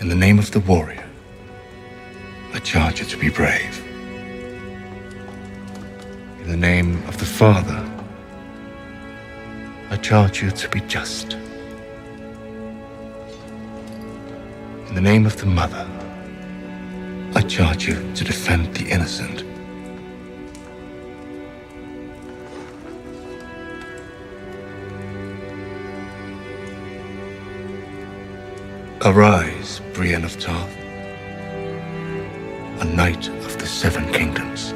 In the name of the warrior, I charge you to be brave. In the name of the father, I charge you to be just. In the name of the mother, I charge you to defend the innocent. Arise, Brienne of Tarth, a knight of the Seven Kingdoms.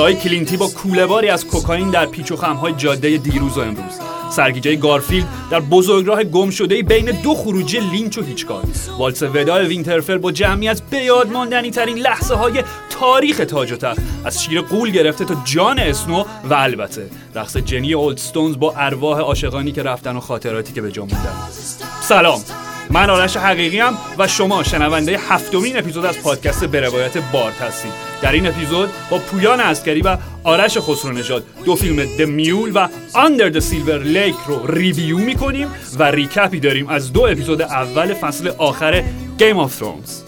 high کلینتی با کوله باری از کوکائین در پیچ و خمهای جاده دیروز و امروز. سرگیجه گارفیلد در بزرگراه گم شده بین دو خروجی لینچ و هیچکاک والس وداع وینترفل با جمعی از بیاد ماندنی ترین لحظه های تاریخ تاج و تخت. از شیر غول گرفته تا جان اسنو و البته رقص جنی اولدستونز با ارواح عاشقانی که رفتن و خاطراتی که به جا موندن. سلام. من آرش حقیقی‌ام و شما شنونده هفتمین اپیزود از پادکست به روایت بارد هستید. در این اپیزود با پویان عسکری و آرش خسرو دو فیلم The Mule و Under the Silver Lake رو review می‌کنیم و recap ی داریم از دو اپیزود اول فصل آخر Game of Thrones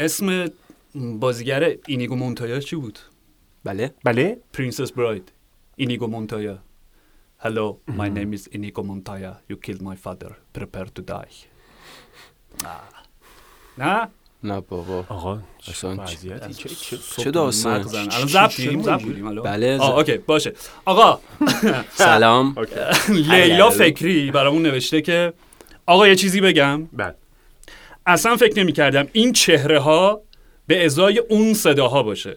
اسم بازیگر اینیگو مونتایا چی بود؟ بله. بله. Princess Bride اینیگو مونتایا. Hello, my name is Inigo Montoya. You killed my father. Prepare to die. نه؟ نه بابا. آقا اصلا چه داستان. الان ضبط بودیم ضبط بودیم الان بله،. okay باشه. آقا. سلام. لیلا فکری برامون نوشته که آقا یه چیزی بگم. بله. اصلا فکر نمی کردم این چهره ها به ازای اون صداها باشه.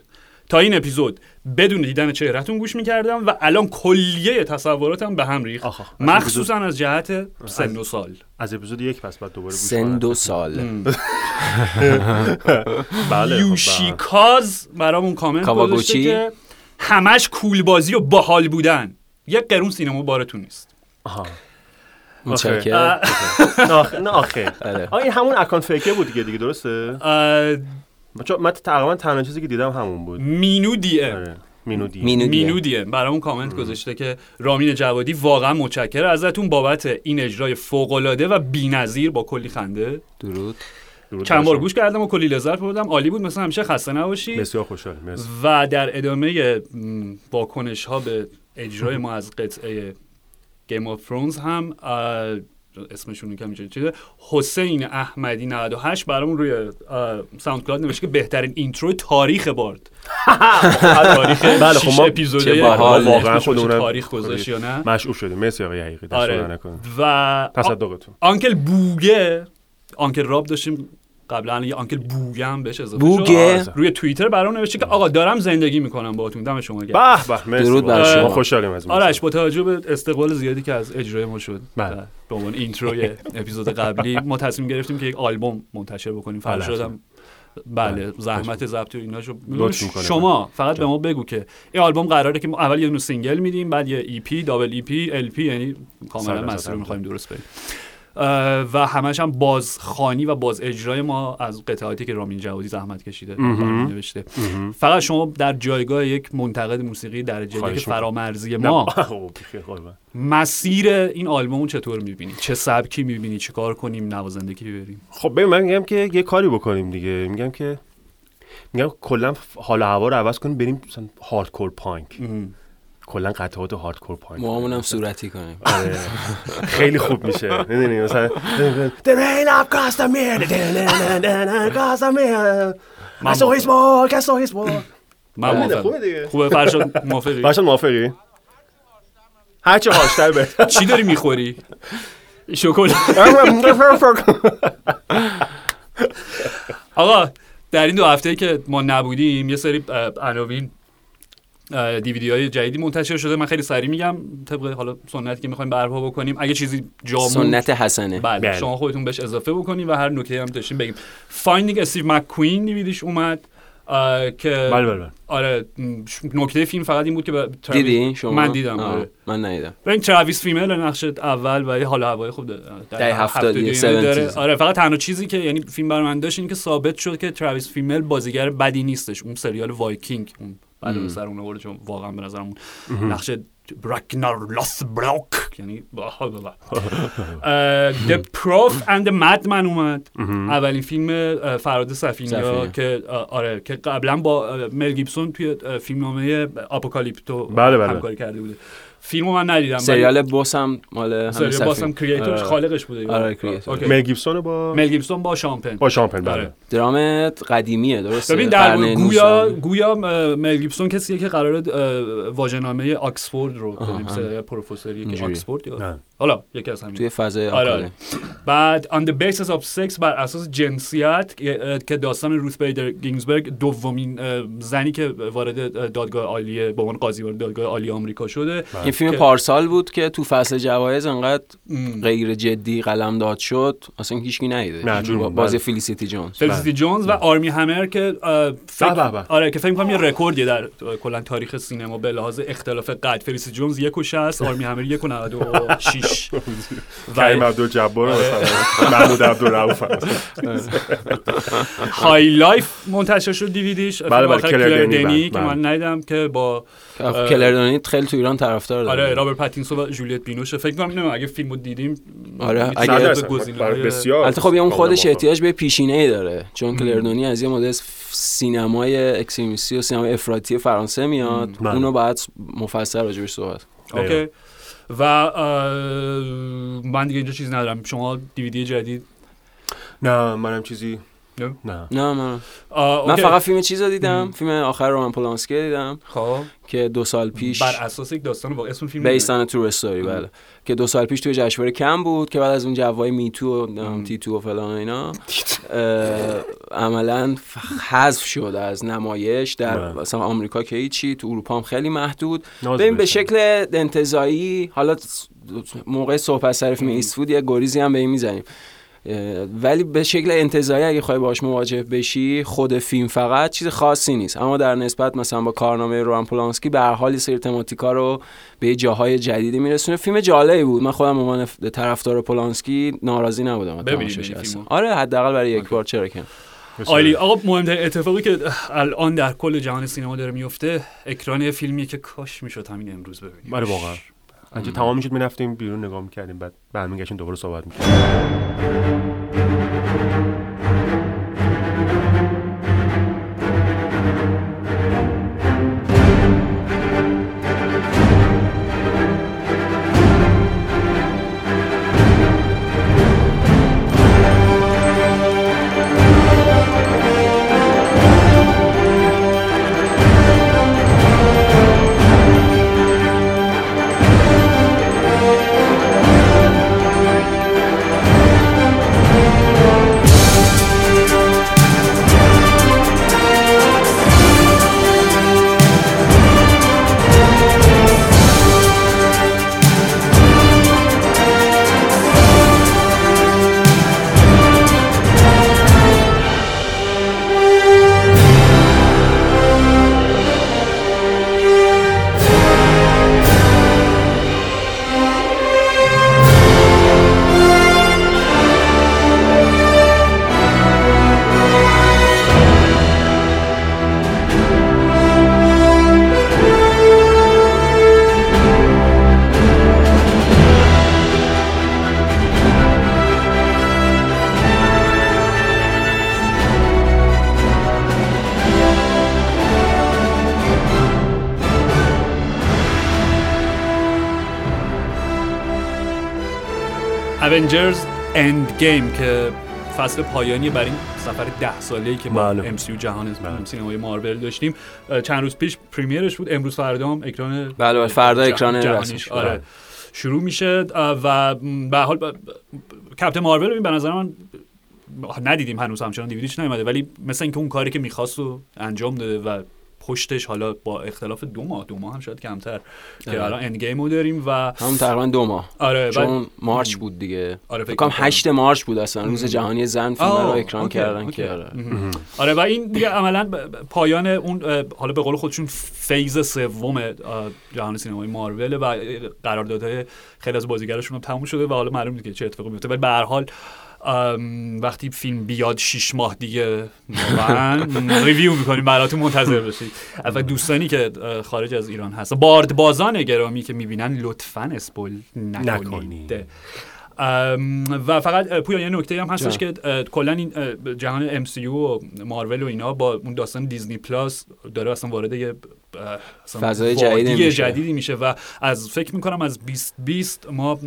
تا این اپیزود بدون دیدن چهرهتون گوش می‌کردم و الان کلیه تصوراتم به هم ریخت. مخصوصا از جهت سن و سال. از اپیزود یک پس بعد دوباره گوش سن. دو سال. بله خب، یوشیکاز برامون کامنت؟ گذاشته که همش کول بازی و باحال بودن. یه قرون سینما بارتون نیست. آها. متشکرم. نه آخه بله. این همون اکانت فیکه بود دیگه دیگه درسته؟ چون من تقریبا تنها چیزی که دیدم همون بود. مینو آره دیه. مینو دی ام. برامون کامنت گذاشته که رامین جوادی واقعا متشکر ازتون بابت این اجرای فوق العاده و بی‌نظیر با کلی خنده. درود. چند بار. گوش کردم و کلی لذت بردم. عالی بود مثلا همیشه خسته نباشی بسیار خوشحال و در ادامه واکنش ها به اجرای ما از قطعه Game of Thrones هم اسمشون رو اینجوری چیزه. حسین احمدی 98 برامون روی SoundCloud نوشته که بهترین intro تاریخ بارد. تاریخ بله، خب ما- باحال. واقعا خودمونم- تاریخ گذاشت یا نه؟ مشعوف شدیم. مرسی آقای حقیقی دست آره. و تصدقتون. uncle بوگه uncle راب داشتیم. قبلا یه uncle بوگه هم بهش اضافه بوگه؟ شد. روی توییتر برام نوشته که آقا دارم زندگی می‌کنم باهاتون دم شما گرم به به مرسی درود بر. شما. ما خوشحالیم از این آرش با توجه به استقبال زیادی که از اجرای ما شد بله. به عنوان intro ی اپیزود قبلی ما تصمیم گرفتیم که یک آلبوم منتشر بکنیم بله، فرشادم بله زحمت ضبط و ایناشو. شما فقط به ما بگو که این آلبوم قراره که ما اول یه دونه single میدیم بعد یه EP double EP LP یعنی کاملا همینطور. می‌خوایم درست بریم و همش هم بازخوانی و باز اجرای ما از قطعاتی که رامین جوادی زحمت کشیده نوشته. فقط شما در جایگاه یک منتقد موسیقی درجه که خواهش می‌کنم. فرامرزی ما. خوبه. مسیر این آلبوم چطور می‌بینی؟ چه سبکی می‌بینی؟ چه کار کنیم؟ نوازندگی بریم خب ببین من میگم که یه کاری بکنیم دیگه. میگم که میگم کلا حال هوا رو عوض کنیم بریم مثلا هاردکور پانک کلا قطعات هاردکور پانک موامون هم صورتی کنیم. آره. خیلی خوب میشه. می‌دونی مثلا The rain of Castamere Castamere I saw his walk I saw his walk من خوبه موافقم. دیگه. خوبه فرشاد موافقی؟ باشن موافقی؟ هرچه هاشتر بهتر چی داری می‌خوری؟ شکلات آقا در این دو هفته که ما نبودیم یه سری عناوین دیویدی های جدیدی منتشر شده من خیلی سریع میگم طبق حالا سنتی که می‌خوایم برپا بکنیم اگه چیزی جامون سنت حسنه بله, بله. شما خودتون بهش اضافه بکنیم و هر نکته هم داشتیم بگیم Finding Steve McQueen دیویدیش اومد که بله بله بله. آره نکته فیلم فقط این بود که دیدی شما من دیدم آه، آره من ندیدم ببین تراویس فیمل نقش اول و یه حال و هوای خوب داره. در هفتادی داره 70s. آره فقط تنها چیزی که یعنی فیلم برای من داشت این که ثابت شد که تراویس فیمل بازیگر بدی نیستش اون سریال وایکینگ اون بعد به سر اون آورد چون واقعا به نظرم اون نقش رگنار لاثبروک یعنی The Prof and the Madman اومد. اولین فیلم فرهاد صفی‌نیا صفی‌نیا. که آره که قبلا با مل گیبسون توی فیلمنامه آپوکالیپتو بله، بله. همکاری کرده بوده. فیلمو من ندیدم سریال Boss هم مال سریال. Boss م creator ش آره. خالقش بوده آره،. مل گیبسون با مل گیبسون با شان پن با شامپن بله آره. درام قدیمیه درسته ببین در گویا 19. گویا مل گیبسون کسیه که قراره واژه‌نامه آکسفورد رو بنویسه پروفسوری که. آکسفورد یا. حالا یکی از همین توی فضای آره. آره. بعد on the basis of sex بر اساس جنسیت که داستان روث بیدر گینزبرگ دومین زنی که وارد اه، دادگاه عالی به عنوان قاضی وارد دادگاه عالی آمریکا شده این فیلم که- پارسال بود که تو فصل جوایز انقدر غیر جدی قلمداد شد اصلا هیچکی ندیده نه، جون، با- بازی بله. فیلیسیتی جونز. فلسیتی جونز و آرمی همر که فکر. آره که فکر کنم یه رکوردیه در کلا تاریخ سینما به لحاظ اختلاف قد. فلسیتی جونز یک و 60 آرمی همر یک و 96 کریم عبدالجبار مثلا. محمود عبدالرؤوف High Life منتشر شد دیویدیش. بله، بله، بله، که من ندیدم که با کلر دنی خیلی تو ایران طرفدار داره. آره رابرت پاتینسون و جولیت بینوش فکر کنم نمی‌دونم اگه فیلمو دیدیم آره، اگه- گزینه‌های- بسیار البته خب یه اون خودش. احتیاج به پیشینه ای داره. چون کلر دنی از یه مدل سینمای extremist ی و سینمای افراطی فرانسه میاد. بله. اونو باید مفصل راجع بهش صحبت. اوکی. و من دیگه اینجا چیز ندارم. شما دیویدی جدید؟ نه منم چیزی نه؟ نه. نه من. فقط فیلم چیز رو دیدم فیلم آخر رومن پولانسکی دیدم. خب. که دو سال پیش بر اساس یک داستان واقعی اسم فیلم بیستان تور استوری بله. که دو سال پیش توی جشنواره کم بود که بعد از اون جوای میتو و تیتو و فلان و اینا عملا حذف شد از نمایش در بله. مثلا آمریکا که هیچی تو اروپا هم خیلی محدود. ببین به. شکل انتظایی. حالا موقع صحبت سر فیلم ایستفود یه گریزی هم به این می‌زنیم. ولی به شکل انتظایی اگه خواهی باهاش مواجه بشی خود فیلم فقط چیز خاصی نیست. اما در نسبت مثلا با کارنامه روان پولانسکی به هر حال سری تماتیکا رو به جاهای جدیدی میرسونه. فیلم جالبی بود. من خودم به عنوان طرفدار پولانسکی ناراضی نبودم. آره حداقل برای یک بار چرا که. عالی. آقا مهمترین اتفاقی که الان در کل جهان سینما داره میفته اکران یه فیلمیه که کاش می‌شد همین امروز ببینیم. بله واقعا. اینجا تمام می‌شد می‌رفتیم بیرون نگاه می‌کردیم بعد برمیگشتیم دوباره صحبت می‌کردیم. Avengers End Game که فصل پایانی برای این سفر ده ساله که با بله. MCU جهان بله. سینمای مارول داشتیم چند روز پیش پریمیرش بود امروز فردا هم اکران بله، بله، فردا اکران جهانیش. رسمیش. آره بله. شروع میشه و به حال کپتن مارول رو به نظر من ندیدیم هنوز همچنان دیویدیش نیومده ولی مثل اینکه اون کاری که می‌خواست رو انجام داده و پشتش حالا با اختلاف دو ماه دو ماه هم شاید کمتر که آره. الان Endgame رو داریم و هم تقریبا دو ماه آره بعد- چون مارچ بود دیگه آره، فکر کنم می‌کنم. 8 مارچ بود اصلا روز جهانی زن فیلم رو اکران کردن. که آره. آره و این دیگه عملا پایان اون حالا به قول خودشون phase سوم جهان سینمای مارول و قراردادهای خیلی از بازیگراشون هم تموم شده و حالا معلوم نیست که چه اتفاقی میفته ولی به هر حال وقتی فیلم بیاد شیش ماه دیگه review می‌کنیم براتون منتظر باشید. و دوستانی که خارج از ایران هست بارد بازان گرامی که می‌بینن لطفا spoil نکنید. و فقط پویا یه نکته هم هستش. که کلا این جهان MCU مارول و اینا با اون داستان Disney Plus داره اصلا وارد یه فضای جدیدی میشه. جدیدی میشه و از فکر می‌کنم از 2020 ما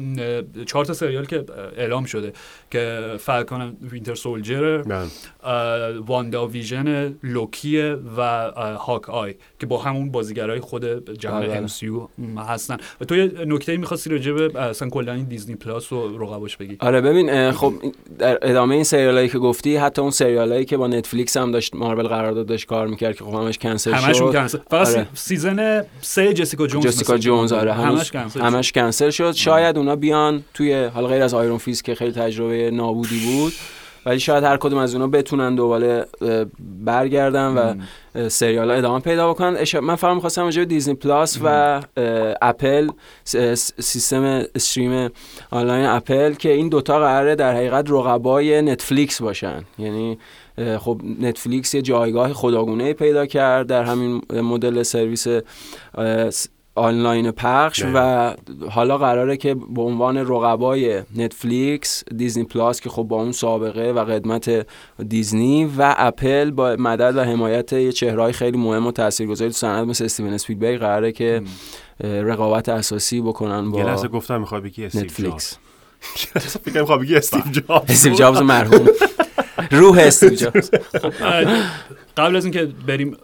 چهار تا سریال که اعلام شده که Falcon Winter Soldier. WandaVision Loki و Hawkeye که با همون بازیگرای خود جهان بله، بله. MCU هستن و تو یه نکته می‌خواستی راجع به اصلا کلا این Disney Plus و رقباش بگی. آره ببین خب در ادامه این سریالایی که گفتی حتی اون سریالایی که با نتفلیکس هم داشت مارول قرارداد داشت کار می‌کرد که خب همش کنسل شد. کنسل فقط آره. سی- season سه جسیکا جونز جسیکا جونز آره همش کنسل همش کنسل شد. شاید اونا بیان توی حالا غیر از Iron Fist که خیلی تجربه نابودی بود ولی شاید هر کدوم از اونا بتونن دوباره برگردن و سریال ها ادامه پیدا بکنن. من فقط می‌خواستم راجع دیزنی پلاس و اپل سیستم stream آنلاین اپل که این دوتا قراره در حقیقت رقبای نتفلیکس باشن. یعنی خب نتفلیکس یه جایگاه خداگونه پیدا کرد در همین مدل سرویس آنلاین پخش. و حالا قراره که به عنوان رقبای نتفلیکس دیزنی پلاس که خب با اون سابقه و قدمت دیزنی و اپل با مدد و حمایت یه چهرهای خیلی مهم و تاثیرگذاری تو صنعت مثل استیون اسپیلبرگ قراره که رقابت اساسی بکنن یه لحظه با گفتم می‌خواد بگی نتفلیکس. فکر بگی استیو جابز. استیو جابز مرحوم. روح اه، قبل از اینکه بریم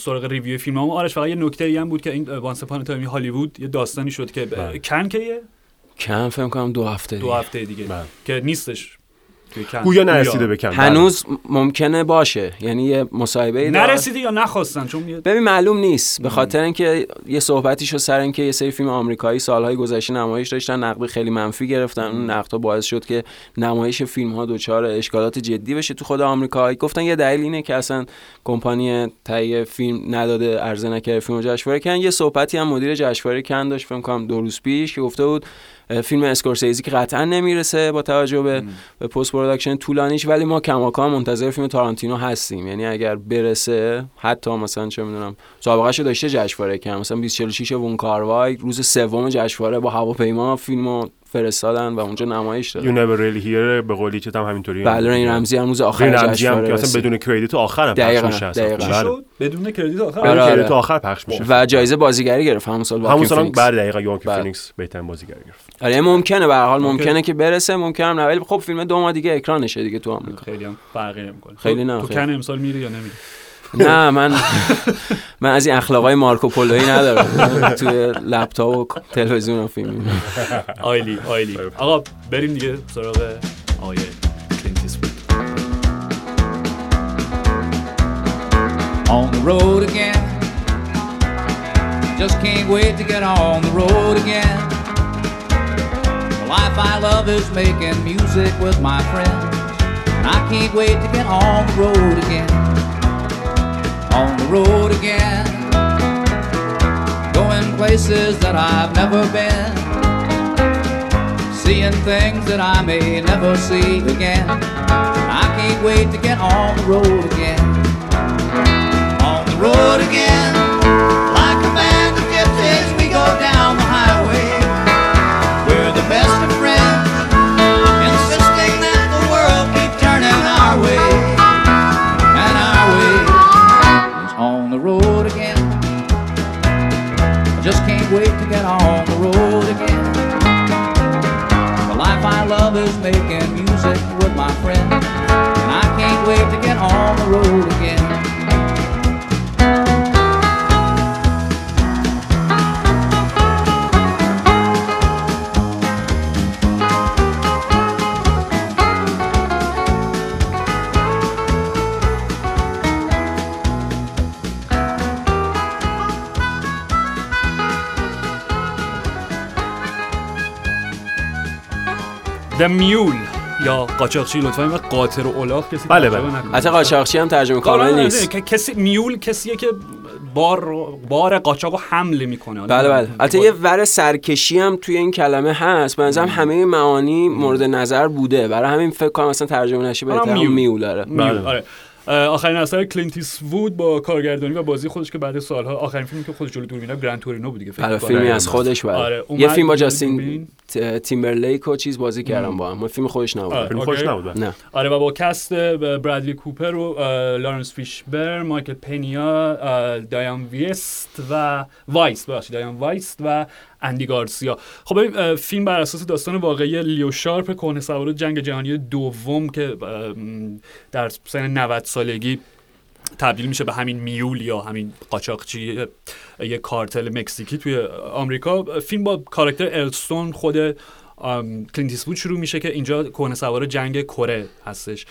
سراغ review فیلم هم آرش فقط یه نکته ای هم بود که این Once Upon a Time in Hollywood یه داستانی شد که بله. کن که یه کم فکر کنم دو هفته دو دیگه. هفته دیگه بله. که نیستش کن. گویا نرسیده به کن هنوز ممکنه باشه. یعنی یه مصاحبه نرسیده یا نخواستن؟ چون ببین معلوم نیست. به خاطر اینکه یه صحبتی شد سر اینکه یه سری فیلم آمریکایی سالهای گذشته نمایش داشتن نقد خیلی منفی گرفتن. اون نقدها باعث شد که نمایش فیلم ها دچار اشکالات جدی بشه تو خود آمریکا. گفتن یه دلیل اینه که اصلا کمپانی تهیه فیلم نداده عرضه نکرده فیلم جشنواره کن. یه صحبتی هم مدیر جشنواره کن داشت فکر کنم دو روز پیش که گفته بود فیلم اسکورسیزی که قطعا نمی‌رسه با توجه به به پست پروداکشن طولانیش ولی ما کماکان منتظر فیلم تارانتینو هستیم. یعنی اگر برسه حتی مثلا چه می‌دونم سابقه داشته جشنواره کم مثلا 2046 وون کاروای روز سوم جشنواره با هواپیما فیلمو فرستادن و اونجا نمایش You دادن never really hear به قولی چه هم همینطوری بله این رمزی هم روز آخر رمزی هم جشنواره که اصلا. بدون کردیت آخر هم پخش میشه. دقیقاً. بله. شد بدون کردیت آخر بدون آره، آره. کردیت آخر پخش میشه و جایزه بازیگری گرفت همون سال همون سال. بعد دقیقا یوان بله. فینیکس بهترین بازیگر گرفت آره ممکنه به هر حال ممکنه. که برسه ممکنه هم نه ولی خب فیلم دو ماه دیگه اکرانشه دیگه تو آمریکا خیلی هم فرقی نمی‌کنه خیلی نه، تو. کن امسال میری یا نمیری نه من من از این اخلاقای مارکو پولویی ندارم توی لپتاپ و تلویزیون و فیلم می‌بینم. آیلی آیلی آقا بریم دیگه سراغ ایستوود. on the road again. Just can't wait to get on the road again. The life I love is making music with my friends. And I can't wait to get on the road again. On the road again. Going places that I've never been. Seeing things that I may never see again. I can't wait to get on the road again on the road again. Friend. And I can't wait to get on the road again. The Mule یا قاچاقچی لطفا این قاطر و الاغ کسی بله، بله. حتی قاچاقچی هم ترجمه کامل نیست. که کسی Mule کسیه که بار بار قاچاقو حمل می‌کنه. بله بله. البته یه ور سرکشی هم توی این کلمه هست. به نظرم همه معانی مورد نظر بوده. برای همین فکر کنم اصلا ترجمه نشه آره، بهتر. Mule. Mule بله. آره. آخرین اثر کلینت ایستوود با کارگردانی و بازی خودش که بعد سالها آخرین فیلمی که خودش جلو دوربینا Gran Torino بود دیگه بله می‌کنم. فیلمی از خودش بله آره، یه فیلم با جاستین تیمبرلیک و چیز بازی کرد با هم فیلم خودش نبود آره. فیلم خوش OK. نبود. نه آره و با cast برادلی کوپر و لارنس فیشبرن مایکل پنیا دایان ویست و وایست ببخشید دایان وایست و اندی گارسیا. خب اه، فیلم بر اساس داستان واقعی لئو شارپ کهنه سوار جنگ جهانی دوم که در سن 90 سالگی تبدیل میشه به همین Mule یا همین قاچاقچی یه کارتل مکزیکی توی آمریکا. فیلم با کاراکتر ارل استون خود ام، کلینت ایستوود شروع میشه که اینجا کهنه سوار جنگ کره هستش.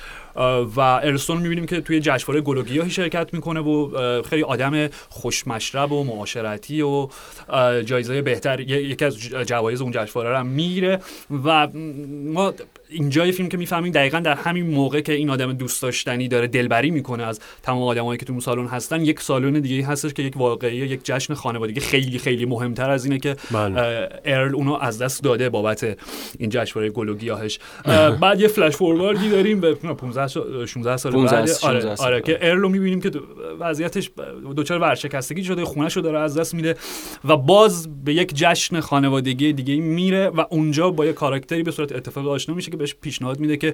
و ارل استون می‌بینیم که توی جشنواره گل و گیاهی شرکت می‌کنه و خیلی آدم خوشمشرب و معاشرتی و جایزه بهتر یکی از جوایز اون جشنواره هم میره و ما اینجای فیلم که می‌فهمیم دقیقا در همین موقع که این آدم دوست داشتنی داره دلبری می‌کنه از تمام آدمایی که تو اون سالن هستن یک سالن دیگه هستش که یک واقعی یک جشن خانوادگی خیلی خیلی مهمتر از اینه که بله. ارل اونو از دست داده بابت این جشنواره گل و گیاهش اه، بعد یه فلش فورواردی داریم به 15 سال 16 سال 15 بعد 16 آره, سال. آره که ارل رو می‌بینیم که دو- وضعیتش دچار ورشکستگی شده خونش رو داره از دست میده و باز به یک جشن خانوادگی دیگه میره و اونجا با یه کاراکتری به صورت اتفاقی آشنا میشه که بهش پیشنهاد میده که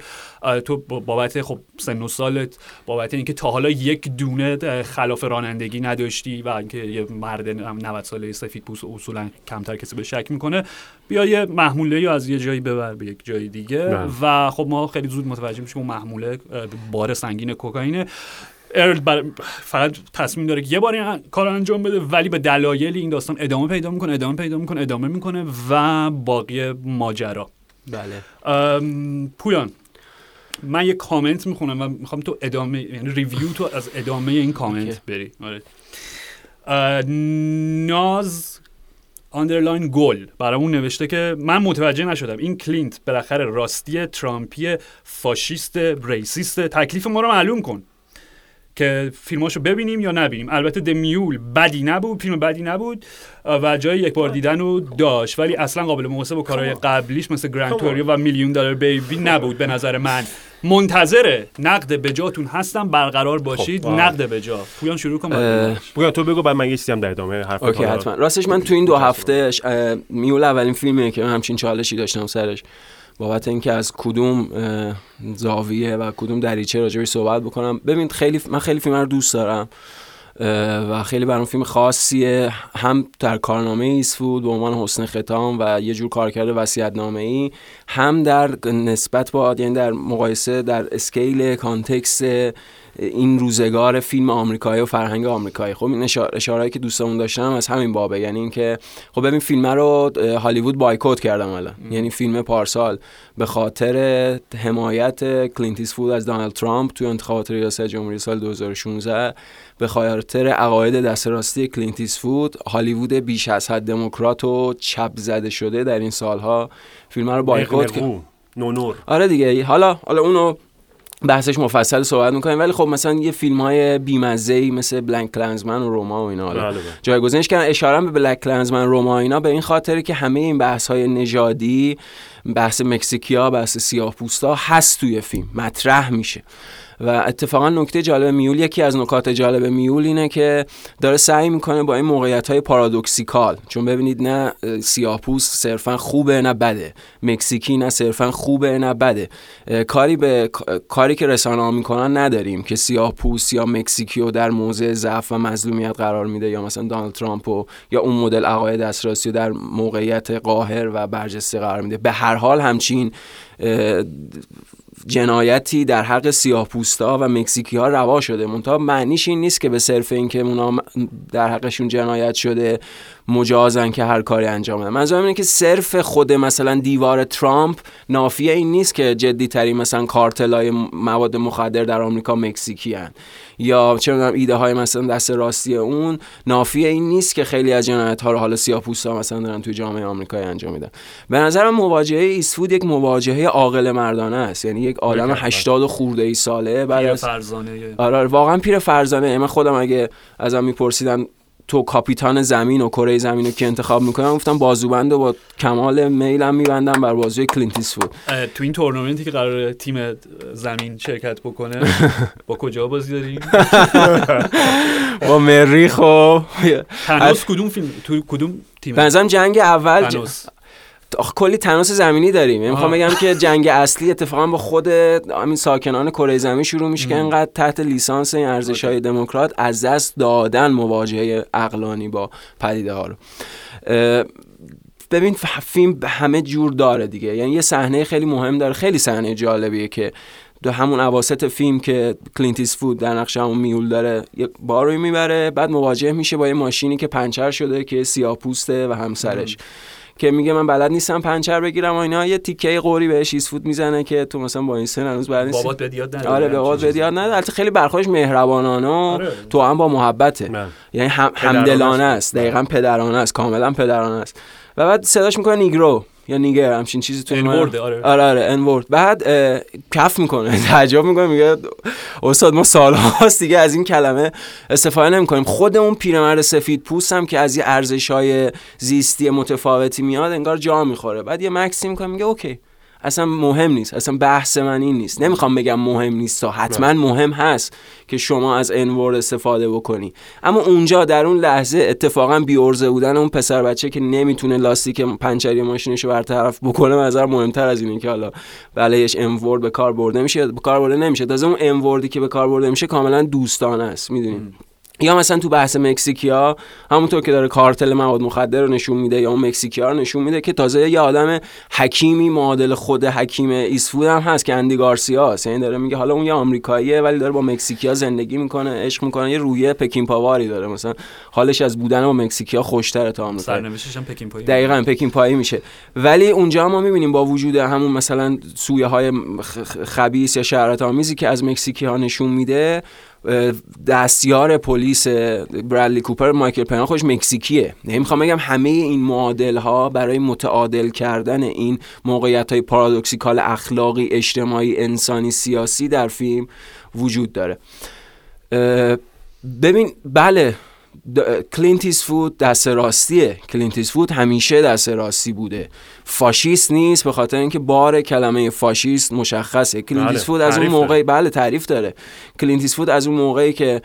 تو با- بابت خب سن و سالت بابت اینکه تا حالا یک دونه خلاف رانندگی نداشتی و اینکه یه مرد 90 ساله سفید پوست اصولا کمتر کسی به شک می‌کنه بیا یه محموله یا از یه جایی ببر به یک جای دیگه بله. و خب ما خیلی زود متوجه میشیم اون محموله بار سنگین کوکائینه ارل بر- فقط تصمیم داره که یه بار این کار رو انجام بده ولی به دلایلی این داستان ادامه پیدا می‌کنه ادامه پیدا می‌کنه ادامه می‌کنه و باقی ماجرا بله ام، پویان من یه کامنت می‌خونم و می‌خوام تو ادامه یعنی ریویو تو از ادامه این کامنت. بری آره. ناز underline گل. برامون نوشته که من متوجه نشدم. این کلینت بالاخره راستی ترامپی فاشیست racist. تکلیف ما رو معلوم کن. که فیلماشو ببینیم یا نبینیم. البته The Mule بدی نبود فیلم بدی نبود و جای یک بار دیدن رو داشت. ولی اصلا قابل مقایسه با کارهای قبلیش مثل Gran Torino و Million Dollar Baby نبود به نظر من. منتظره. نقد بجاتون هستم برقرار باشید. خب، نقد بجا پویان شروع کن. بگم تو بگو بعد من یه چیزی هم در ادامه حرف OK حتما. راستش من تو این دو هفته Mule اولین فیلمیه که من همچین چالشی داشتم سرش. بابت اینکه از کدوم زاویه و کدوم دریچه راجبش صحبت بکنم. ببین خیلی من خیلی فیلم رو دوست دارم. و خیلی برام فیلم خاصیه. هم در کارنامه ایستوود به عنوان حسن ختام و یه جور کارکرد وصیت‌نامه ای هم در نسبت با یعنی در مقایسه در scale context این روزگار فیلم آمریکایی و فرهنگ آمریکایی. خب این اشار- اشارهایی که دوستمون داشتم از همین بابه. یعنی اینکه خب ببین فیلم رو هالیوود بایکوت کردم الان. یعنی فیلم پارسال. به خاطر حمایت کلینت ایستوود از دونالد ترامپ توی انتخابات ریاست جمهوری سال 2016 به خاطر عقاید دست راستی کلینت ایستوود هالیوود بیش از حد دموکرات و چپ زده شده در این سالها فیلم رو بایکوت کرد. نونور آره دیگه. حالا حالا اونو بحثش مفصل صحبت می‌کنیم ولی خب مثلا یه فیلم های بیمزه مثل بلنک کلنزمن و روما و اینا حالا بله، بله. جایگزینش کردن. اشاره به بلک کلنزمن روما و اینا به این خاطره که همه این بحث های نژادی بحث مکزیکیا بحث سیاه پوستا هست توی فیلم. مطرح میشه. و اتفاقا نکته جالب میول یکی از نکات جالب میول اینه که داره سعی می‌کنه با این موقعیت های پارادوکسیکال چون ببینید نه سیاه‌پوست صرفا خوبه نه بده. مکزیکی نه صرفا خوبه نه بده. کاری به کاری که رسانه ها می‌کنن نداریم که سیاه پوست یا مکزیکی رو در موضع ضعف و مظلومیت قرار میده یا مثلا دونالد ترامپ و یا اون مدل عقاید دسترسی رو در موقعیت قاهر و برجسته قرار میده. به هر حال همچین جنایتی در حق سیاه پوستا و مکزیکی ها روا شده. منتها معنیش این نیست که به صرف اینکه اونا در حقشون جنایت شده مجازن که هر کاری انجام بدن. منظورم اینه که صرف خود مثلا دیوار ترامپ نافیه این نیست که جدی ترین مثلا کارتلای مواد مخدر در آمریکا مکزیکی هن. یا چه می‌دونم ایده های مثلا دست راستی اون نافیه این نیست که خیلی از جنایت ها رو حالا سیاه‌پوستا مثلا دارن توی جامعه آمریکایی انجام میدن. به نظرم مواجهه ایسفود یک مواجهه عاقل مردانه است. یعنی یک آدم بله. 80 و خورده ای ساله پیر از فرزانه. آره آره، واقعا پیر فرزانه. من خودم اگه ازم میپرسیدن تو کاپیتان زمین و کره زمین رو که انتخاب می‌کنم گفتم بازوبند و با کمال میلم میبندم بر بازوی کلینتیس اه، تو این تورنمنتی که قرار تیم زمین شرکت بکنه با کجا بازی داریم؟ با مریخ و تناس کدوم فیلم؟ تو کدوم تیم؟ به نظرم جنگ اول کلی تناس زمینی داریم. یعنی می‌خوام. بگم که جنگ اصلی اتفاقا با خود همین ساکنان کره زمین شروع میشه که انقدر تحت لیسانس این ارزش های دموکرات از دست دادن مواجهه اقلانی با پدیده ها رو. ببین فیلم همه جور داره دیگه. یعنی یه صحنه خیلی مهم داره. خیلی صحنه جالبیه که دو همون اواسط فیلم که کلینت ایستوود در نقش همون Mule داره یه باری رو می‌بره بعد مواجه میشه با یه ماشینی که پنچر شده که سیاه پوسته و همسرش. که میگه من بلد نیستم پنچر بگیرم و اینا. یه تیکه قوری بهش ایستوود می‌زنه که تو مثلا با این سن هنوز بلد نیستی بابات بهت یاد نداده آره به بابات بدیاد نه البته خیلی برخوردش مهربانانه آره. تو هم با محبته. بله. یعنی هم همدلانه. است. دقیقا پدرانه است. کاملا پدرانه است. و بعد صداش می‌کنه نیگرو یا نیگر همچین چیزی تو انورده، آره. آره آره انورد بعد کف می‌کنه تعجب می‌کنه میگه استاد ما سالهاست دیگه از این کلمه استفاده نمی‌کنیم. خود اون پیرمرد سفید پوست هم که از یه ارزش های زیستی متفاوتی میاد انگار جا می‌خوره. بعد یه مکسی می‌کنه میگه اوکی. اصلا مهم نیست اصلا بحث من این نیست. نمی‌خوام بگم مهم نیست تا حتما مهم هست که شما از انورد استفاده بکنی. اما اونجا در اون لحظه اتفاقا بیورزه بودن اون پسر بچه که نمی‌تونه لاستیک پنچری ماشینش رو برطرف بکنه نظر مهمتر از اینه که حالا بلهش انورد به کار برده میشه به کار برده نمیشه. تازه اون انوردی که به کار برده میشه کاملا دوستانه است. می‌دونید یا مثلا تو بحث مکزیکیا همونطور که داره کارتل مواد مخدر رو نشون میده یا اون مکزیکیا رو نشون میده که تازه یه آدم حکیمی معادل خود حکیم ایسفود هم هست که اندی گارسیا هست. یعنی داره میگه حالا اون یه آمریکاییه ولی داره با مکزیکیا زندگی می‌کنه عشق می‌کنه یه رویه پکین پاواری داره. مثلا حالش از بودن با مکزیکیا خوشتره تا آمریکا سرنوشتش هم پکین پایی دقیقا پکین پایی میشه. ولی اونجا ما می‌بینیم با وجود همون مثلا سویه های خبیس یا شهرت آمیزی که از مکزیکی ها نشون میده دستیار پلیس برادلی کوپر مایکل پنا خوش مکزیکیه. نمی‌خوام بگم همه این معادل ها برای متعادل کردن این موقعیت های پارادوکسیکال اخلاقی اجتماعی انسانی سیاسی در فیلم وجود داره. ببین بله د- کلینت ایستوود دست راستیه. کلینت ایستوود همیشه دست راستی بوده. فاشیست نیست به خاطر اینکه بار کلمه فاشیست مشخصه کلینت بله، ایستوود از اون موقعی. بله تعریف داره کلینت ایستوود از اون موقعی که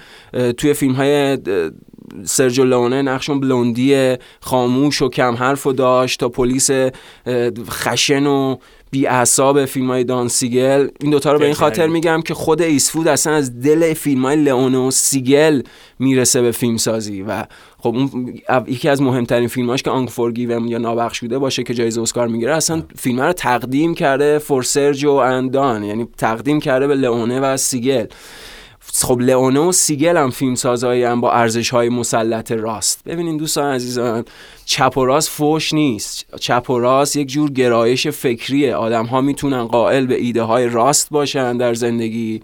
توی فیلم های سرجو لئونه نقش اون بلوندی خاموش و کم حرف و داشت تا پلیس خشن و بی اعصاب فیلم های دان سیگل. این دوتا رو به این خاطر میگم که خود ایستوود اصلا از دل فیلم های و سیگل می‌رسه به فیلم سازی و خب اون یکی از مهمترین فیلماش که Unforgiven یا نابخشوده باشه که جایزه اسکار می‌گیره اصلا فیلم رو تقدیم کرده for Sergio and Don یعنی تقدیم کرده به لئونه و سیگل. خب لئونه و سیگل هم فیلم سازایی هم با ارزش های مسلط راست. ببینین دوستان عزیزان چپ و راست فوش نیست. چپ و راست یک جور گرایش فکریه. آدم ها می‌تونن قائل به ایده های راست باشن در زندگی.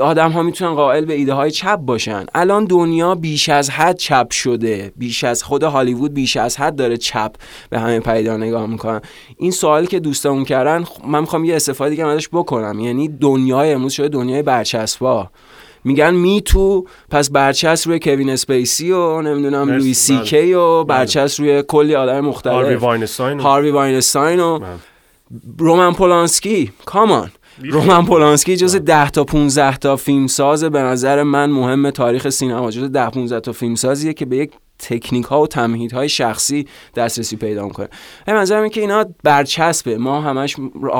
آدم ها می‌تونن قائل به ایده های چپ باشن. الان دنیا بیش از حد چپ شده. بیش از خود هالیوود بیش از حد داره چپ به همه پدیده‌ها نگاه می‌کنن این سوالی که دوستمون کردن من می‌خوام یه استفاده دیگه ازش بکنم. یعنی دنیای امروز شده دنیای برچسبا میگن Me Too پس برچسب روی کوین اسپیسی و نمی‌دونم لوی سی بله. کی و برچسب روی کلی آدم هاروی مختلف واینستاین و- هاروی واینستاین و بله. رومن پولانسکی. کامان رومن پولانسکی جز 10 تا 15 تا فیلم ساز به نظر من مهم تاریخ سینما جز 10 15 تا فیلم سازیه که به یک تکنیک ها و تمهیدهای شخصی دسترسی پیدا می‌کنه. به نظر من که اینا برچسبه. ما همش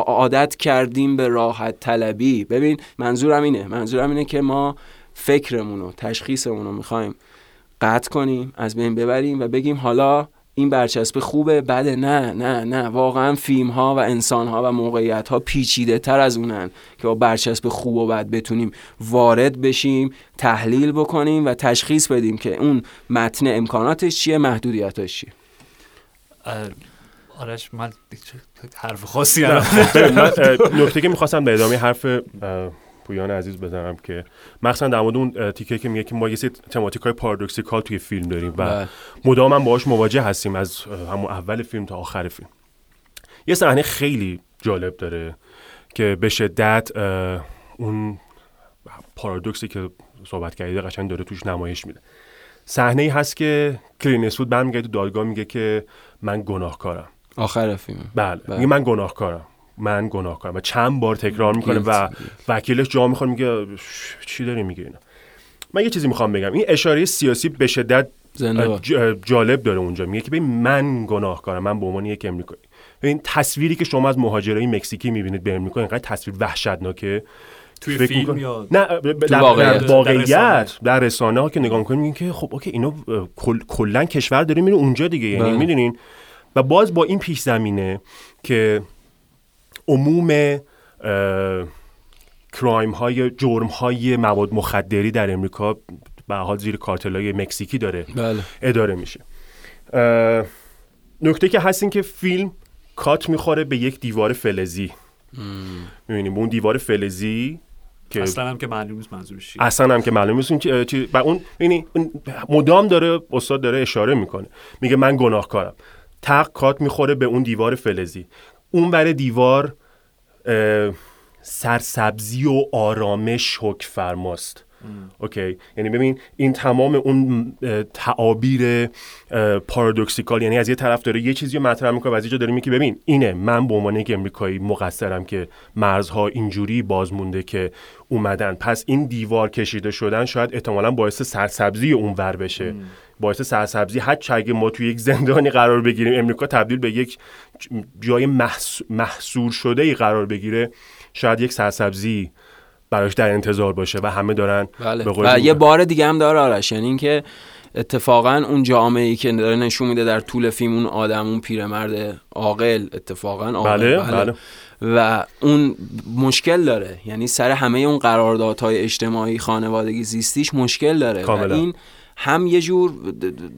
عادت کردیم به راحت طلبی. ببین منظورم اینه. منظورم اینه که ما فکرمون و تشخیصمون رو می‌خوایم قطع کنیم از بین ببریم و بگیم حالا این برچسب خوبه. بده. نه نه نه. واقعا فیلم ها و انسان ها و موقعیت ها پیچیده تر از اونن که با برچسب خوب و بد بتونیم وارد بشیم تحلیل بکنیم و تشخیص بدیم که اون متن امکاناتش چیه محدودیتش چیه. اه، آرش من حرف خاصی اه، نکته که می‌خواستم به ادامه حرف پویان عزیز بزنم که مخصوصا در مورد اون تیکه که میگه که ما یه سری تماتیک های پارادوکسیکال توی فیلم داریم و بله. مدام هم باهاش مواجه هستیم از همون اول فیلم تا آخر فیلم. یه صحنه خیلی جالب داره که به شدت اون پارادوکسی که صحبت کردید قشنگ داره توش نمایش میده. صحنه ای هست که کلین اسوود برمیگرده تو دادگاه میگه که من گناهکارم. آخر فیلم. بله. بله. میگه من گناهکارم. من گناهکارم و چند بار تکرار می‌کنه و وکیلش جا می‌خوره میگه چی داری میگه اینا؟ من یه چیزی می‌خوام بگم. این اشاره سیاسی به شدت جالب داره اونجا. میگه که ببین من گناهکارم من به عنوان یک امریکایی. این تصویری که شما از مهاجرای مکزیکی می‌بینید به امریکا اینقدر تصویر وحشتناکه. توی فکر فیلم می‌کنی- یا نه در واقعیت. در رسانه. در رسانه. ها که نگاه می‌کنیم میگن که خب اوکی اینو کل کلا کشور داره میره اونجا دیگه. یعنی بله. می‌دونین؟ و باز با این پیش زمینه که عموم کرایم های جرم های مواد مخدری در امریکا به حال زیر کارتل های مکزیکی داره بله. اداره میشه. نکته که هست این که فیلم کات می‌خوره به یک دیوار فلزی. می‌بینیم اون دیوار فلزی که اصلا هم که معلوم نیست منظورش چیه. اصلا هم که معلوم نیست. اون و اون یعنی اون مدام داره استاد داره اشاره می‌کنه. میگه من گناهکارم. تق کات می‌خوره به اون دیوار فلزی. اون بر دیوار سرسبزی و آرامش حک فرماست. اوکی. یعنی ببین این تمام اون تعابیر پارادوکسیکال یعنی از یه طرف داره یه چیزی رو مطرح می‌کنه و از یه جا داره میگه که ببین اینه. من به عنوان یک امریکایی مقصرم که مرزها اینجوری باز مونده که اومدن. پس این دیوار کشیده شدن شاید احتمالا باعث سرسبزی اون ور بشه. باعث سرسبزی. حتی اگه ما توی یک زندانی قرار بگیریم امریکا تبدیل به یک جای محص- محصور شده ای قرار بگیره شاید یک سرسبزی براش در انتظار باشه و همه دارن بله به یه بار دیگه هم داره آرش یعنی اینکه اتفاقا اون جامعه ای که داره نشون میده در طول فیلم اون آدم اون پیرمرد عاقل اتفاقا عاقل بله، بله. و اون مشکل داره یعنی سر همه اون قراردادهای اجتماعی خانوادگی زیستیش مشکل داره و. این هم یه جور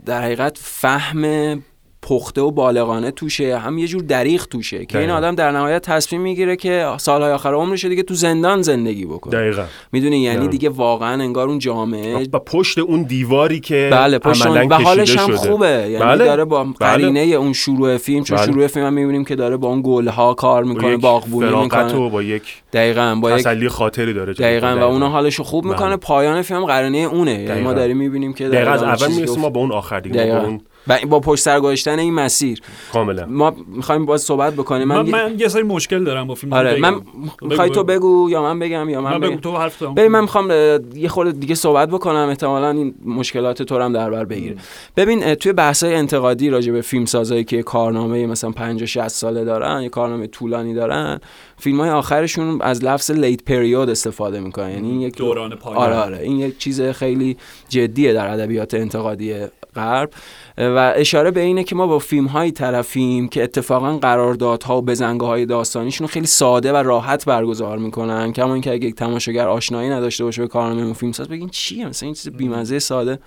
در حقیقت فهم پخته و بالغانه توشه هم یه جور دریغ توشه که این. آدم در نهایت تصمیم می‌گیره که سالهای آخر عمرش دیگه تو زندان زندگی بکنه دقیقا می‌دونی یعنی دقیقاً. دیگه واقعا انگار اون جامعه و پشت اون دیواری که بله پشت اون- و حالش هم شده. خوبه یعنی بله. داره با بله. قرینه اون شروع فیلم چون بله. شروع فیلم هم می‌بینیم که داره با اون گلها کار با می‌کنه یک باغبونی می‌کنه و با یک دقیقا با یک تسلی خاطری داره دقیقا و اون حالش خوب بله. می‌کنه پایان فیلم قرینه اونه یعنی ما. داریم می‌بینیم که دقیقا اول می‌رسیم. ما به اون آخر دیگه و با پشت سر گذاشتن این مسیر. کاملا. ما می‌خوایم باز صحبت بکنیم. من, من, من یه سری مشکل دارم با فیلم آره. من می‌خوای تو بگو. یا من بگم یا من, من بگو بگم. تو حرف ببین. من می‌خوام یه خورده دیگه صحبت بکنم. احتمالا این مشکلات تو هم در بر بگیره. ببین توی بحث‌های انتقادی راجع به فیلم سازایی که کارنامه مثلا 50 60 ساله دارن یه کارنامه طولانی دارن فیلم های آخرشون از لفظ لیت پریود استفاده می‌کنن. یعنی این یک دوران پایان. آره آره. این یک چیز خیلی جدیه در ادبیات انتقادی غرب و اشاره به اینه که ما با فیلم هایی طرفیم که اتفاقا قراردادها و بزنگاه های داستانیشون خیلی ساده و راحت برگزار می‌کنن. کما اینکه اگه یک تماشاگر آشنایی نداشته باشه به کارنامه اون فیلم ساز بگین چیه؟ مثلا این چیز بیمزه ساده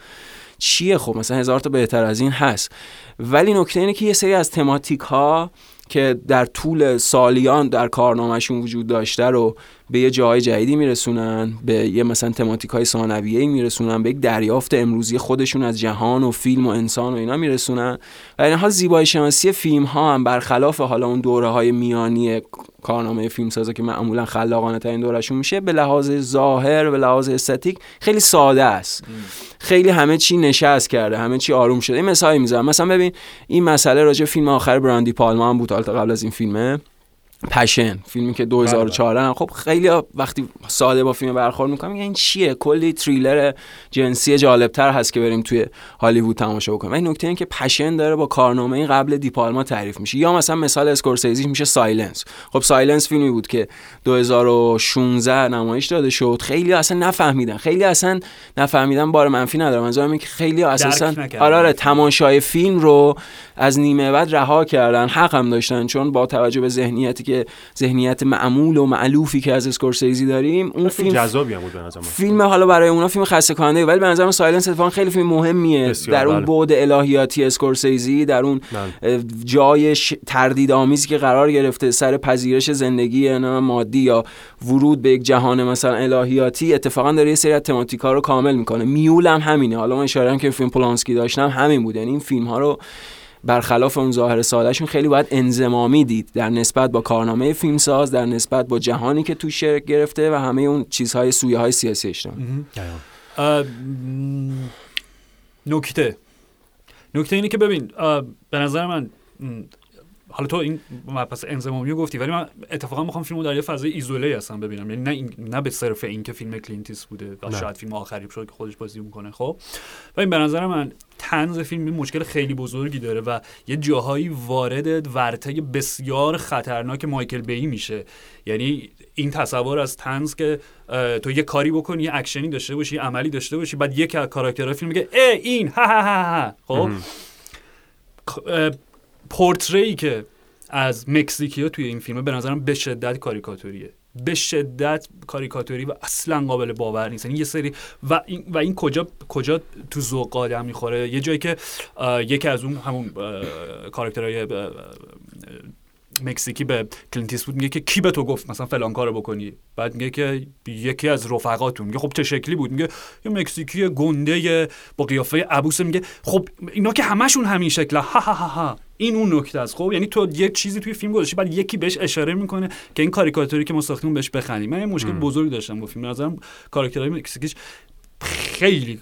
چیه؟ خب مثلا هزار تا بهتر از این هست. ولی نکته اینه که یه سری از تماتیک ها که در طول سالیان در کارنامهشون وجود داشته رو به یه جای جدیدی میرسونن به یه مثلا تماتیک های ثانویه‌ای میرسونن به یک دریافت امروزی خودشون از جهان و فیلم و انسان و اینا میرسونن. و این حال زیبایی شناسی فیلم ها هم برخلاف حالا اون دوره های میانی کارنامه فیلم سازا که معمولا خلاقانه ترین دورشون میشه به لحاظ ظاهر به لحاظ استاتیک خیلی ساده است. خیلی همه چی نشست کرده همه چی آروم شده. این مثالی می‌زنم. مثلا ببین این مسئله راجع به فیلم آخر براندی پالما هم بود. قبل از این فیلمه. Passion فیلمی که 2004 هم. خب خیلی وقتی ساده با فیلم برخورد می‌کنم میگن این چیه؟ کلی تریلر جنسی جالبتر هست که بریم توی هالیوود تماشا بکنیم. این نکته این که Passion داره با کارنامه این قبل دیپالما تعریف میشه. یا مثلا مثال اسکورسیزی میشه Silence خب Silence فیلمی بود که 2016 نمایش داده شد. خیلی اصلا نفهمیدن. خیلی اصلا نفهمیدن بار منفی ندارم. منظورم اینه که خیلی اساسا. آره آره تماشای فیلم رو از نیمه بعد رها کردن. حق هم داشتن چون با توجه به ذهنیتی که ذهنیت معمول و مألوفی که از اسکورسیزی داریم اون فیلم جذابی هم بود به نظر من. فیلم حالا برای اونا فیلم خسته کننده ولی به نظرم Silence اتفاقا خیلی فیلم مهمیه. در اون بله. بعد الهیاتی اسکورسیزی در اون بله. جای ش- تردید آمیزی که قرار گرفته سر پذیرش زندگی نه مادی یا ورود به یک جهان مثلا الهیاتی اتفاقا داره یه سری از تماتیکا رو کامل می‌کنه. Mule هم همینه. حالا من اشاره‌ام که فیلم پولانسکی داشتم همین بود. یعنی این فیلم ها رو برخلاف اون ظاهر سادهشون خیلی باید انضمامی دید در نسبت با کارنامه فیلمساز در نسبت با جهانی که توش شکل گرفته و همه اون چیزهای سویه های سیاسی اجتماعی. نکته. نکته اینه که ببین به نظر من حالا تو این پس انضمامی رو گفتی ولی من اتفاقا می‌خوام فیلمو در یه فضای ایزوله هم ببینم. یعنی نه این نه به صرف این که فیلم کلینت ایستووده و. شاید فیلم آخری شد که خودش بازی می‌کنه خب. و این به نظر من طنز فیلم مشکل خیلی بزرگی داره و یه جاهایی وارد ورطه بسیار خطرناک مایکل بی میشه. یعنی این تصور از طنز که تو یه کاری بکنی یه اکشنی داشته باشی یه عملی داشته باشی بعد یک از کاراکترهای فیلم میگه ای این ها ها ها ها خب. پرتره‌ای که از مکزیکی توی این فیلم به نظرم به شدت کاریکاتوریه. به شدت کاریکاتوری و اصلا قابل باور نیست. یعنی یه سری و این, و این کجا کجا تو ذوق آدم می‌خوره؟ یه جایی که یکی از اون همون کاراکترهای مکزیکی به کلینت ایستوود میگه که کی به تو گفت مثلا فلان کارو بکنی؟ بعد میگه که یکی از رفقاتون. میگه خب چه شکلی بود؟ میگه یه مکزیکی گنده با قیافه عبوس. میگه خب اینا که همشون همین شکل. ها ها ها ها. این اون نکته است. خب یعنی تو یه چیزی توی فیلم گذاشتی بعد یکی بهش اشاره می‌کنه که این کاریکاتوری که ما ساختیم بهش بخندیم. من یه مشکل بزرگ داشتم با فیلم. نظرم کاراکترهای مکزیکیش خیلی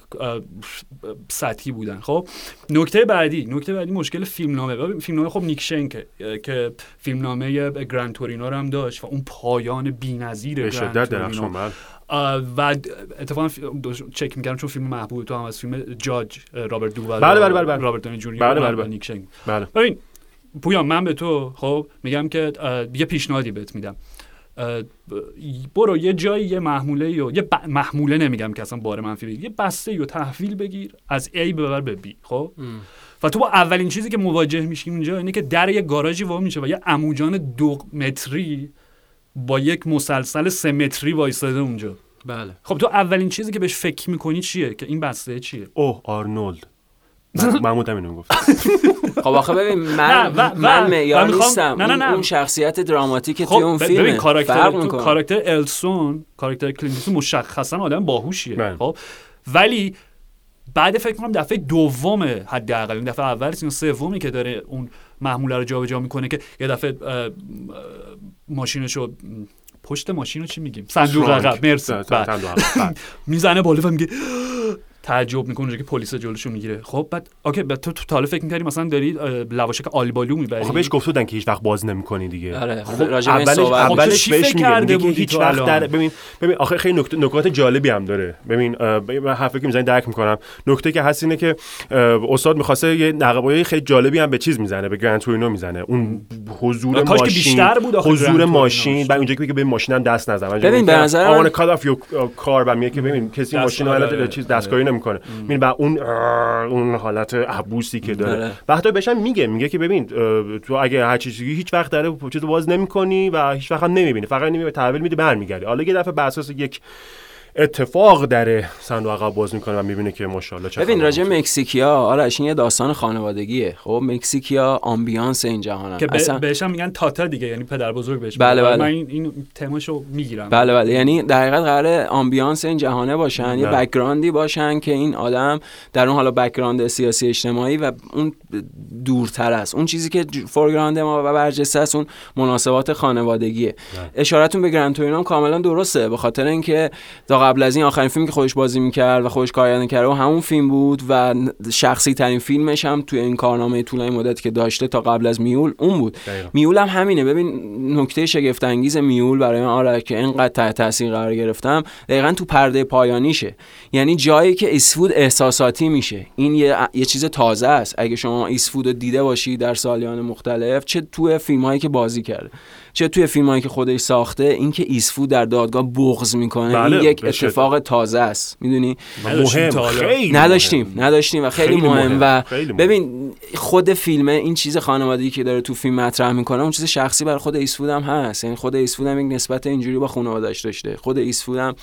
سطحی بودن خب نکته بعدی نکته بعدی مشکل فیلمنامه فیلمنامه خب نیک شنک اه، که فیلمنامه Gran Torino رو هم داشت و اون پایان بی‌نظیر شدت. درخشان بله و اتفاقا دو- چک می‌کردم چون فیلم محبوب تو هم از فیلم جاج رابرت دوول بله، بله، بله، بله. رابرت دانی جونیور بله، بله، بله. بله ببین پویان من به تو خب میگم که یه پیشنهادی بهت میدم برو یه جایی یه محموله یا یه ب- محموله نمیگم که اصلا بار منفی بگیر. یه بسته یا تحویل بگیر از A ببر به B خب؟ و تو با اولین چیزی که مواجه میشی اونجا اینه که در یه گاراژی وا میشه و یه عموجان دو متری با یک مسلسل سه متری وایساده اونجا. بله. خب تو اولین چیزی که بهش فکر می‌کنی چیه؟ که این بسته چیه؟ اوه آرنولد. محمود همینو گفت خب آخه ببین من نه، من معیار نیستم نه، نه، اون- نه. اون شخصیت دراماتیک توی اون فیلمه ببین کاراکتر تو کاراکتر السون کاراکتر کلینتون مشخصا آدم باهوشیه بله. خب ولی بعد فکر کنم دفعه دوم حداقل این دفعه اول یا سومی که داره اون محموله رو جابجا می‌کنه که یه دفعه ماشینشو پشت ماشین رو چی میگیم صندوق. عقب مرسی بله. بله. می‌زنه بالا و میگه تعجب می‌کنه اونجا که پلیس جلوشو می‌گیره. خب بعد اوکی بعد تو تو فکر می‌کردی مثلا داری لواشک آلبالو می‌بری؟ آخه بهش گفته بودن که هیچ وقت باز نمی‌کنی دیگه. آره خب اولش خب اولش بهش فکر میگه کرده بودی هیچ تو وقت؟ در ببین ببین آخه خیلی نکته نکات جالبی هم داره. ببین من حرفی که می‌زنی درک می‌کنم. نکته که هست اینه که استاد می‌خواسته یه نقبای خیلی جالبی هم به چیز می‌زنه به Gran Torino می‌زنه. اون حضور ماشین بیشتر بود حضور. ماشین بعد اونجا که میگه به ماشینم دست نزن. ببین، به نظر من- اون get off your کار بعد میگه که ببین کسی ماشین آره، رو آره، چیز دستکاری نمی‌کنه ببین بعد اون اون حالت عبوسی که داره. آره. و حتی بهش میگه میگه که ببین تو اگه هر چیزی هیچ وقت داره چیزو باز نمی‌کنی و هیچ وقت هم نمی‌بینی. فقط نمی‌بینی تحویل میده برمیگردی. حالا یه دفعه بر اساس یک اتفاق داره صندوق عقب باز می‌کنه و می‌بینه که ماشاءالله چه ببین. راجع مکزیکیا آرش این یه داستان خانوادگیه خب مکزیکیا آمبیانس این جهانن که اصلا بهش هم میگن تاتا دیگه یعنی پدر بزرگ بهش بله، میگن. بله. من این, این تماشو می‌گیرم بله بله یعنی در حقیقت قراره ambiance این جهانه باشن یه نه. background ی باشن که این آدم در اون حالا background سیاسی اجتماعی و اون دورتر است اون چیزی که foreground ما و برجسته است اون مناسبات خانوادگیه اشارتون به Gran کاملا درسته به خاطر اینکه تا قبل از این آخرین فیلمی که خودش بازی می‌کرد و خودش کارگردانی کرده و همون فیلم بود و شخصی ترین فیلمش هم توی این کارنامه طولانی مدت که داشته تا قبل از Mule اون بود. دقیقا. Mule هم همینه. ببین نکته شگفت انگیز Mule برای من آره که اینقدر تحت تاثیر قرار گرفتم دقیقا تو پرده پایانیشه. یعنی جایی که ایسفود احساساتی میشه. این یه, یه چیز تازه است. اگه شما ایسفود رو دیده باشی در سالیان مختلف چه توی فیلم هایی که بازی کرده. چه توی فیلم هایی که خودش ساخته اینکه ایسفود در دادگاه بغض می‌کنه بله، این یک به شدت. اتفاق تازه است می‌دونی نداشتیم مهم. خیلی نداشتیم مهم. نداشتیم و خیلی, خیلی مهم, مهم، و خیلی مهم. ببین خود فیلمه این چیز خانوادگی که داره تو فیلم مطرح می‌کنه اون چیز شخصی برای خود ایسفود هم هست یعنی خود ایسفود هم یک نسبت اینجوری با خانواده‌اش داشته خود ایسفود هم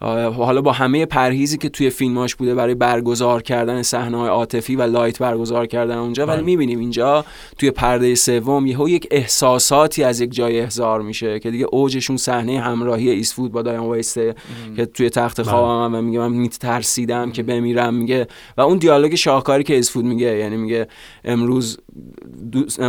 حالا با همه پرهیزی که توی فیلماش بوده برای برگزار کردن صحنه های عاطفی و light برگزار کردن اونجا ولی بله. می‌بینیم اینجا توی پرده سوم یهو یک احساساتی از یک جای احضار میشه که دیگه اوجشون صحنه همراهی ایستوود با دایان ویسته که توی تخت خوابم و میگه من میترسیدم که بمیرم میگه و اون دیالوگ شاهکاری که ایستوود میگه یعنی میگه امروز دوست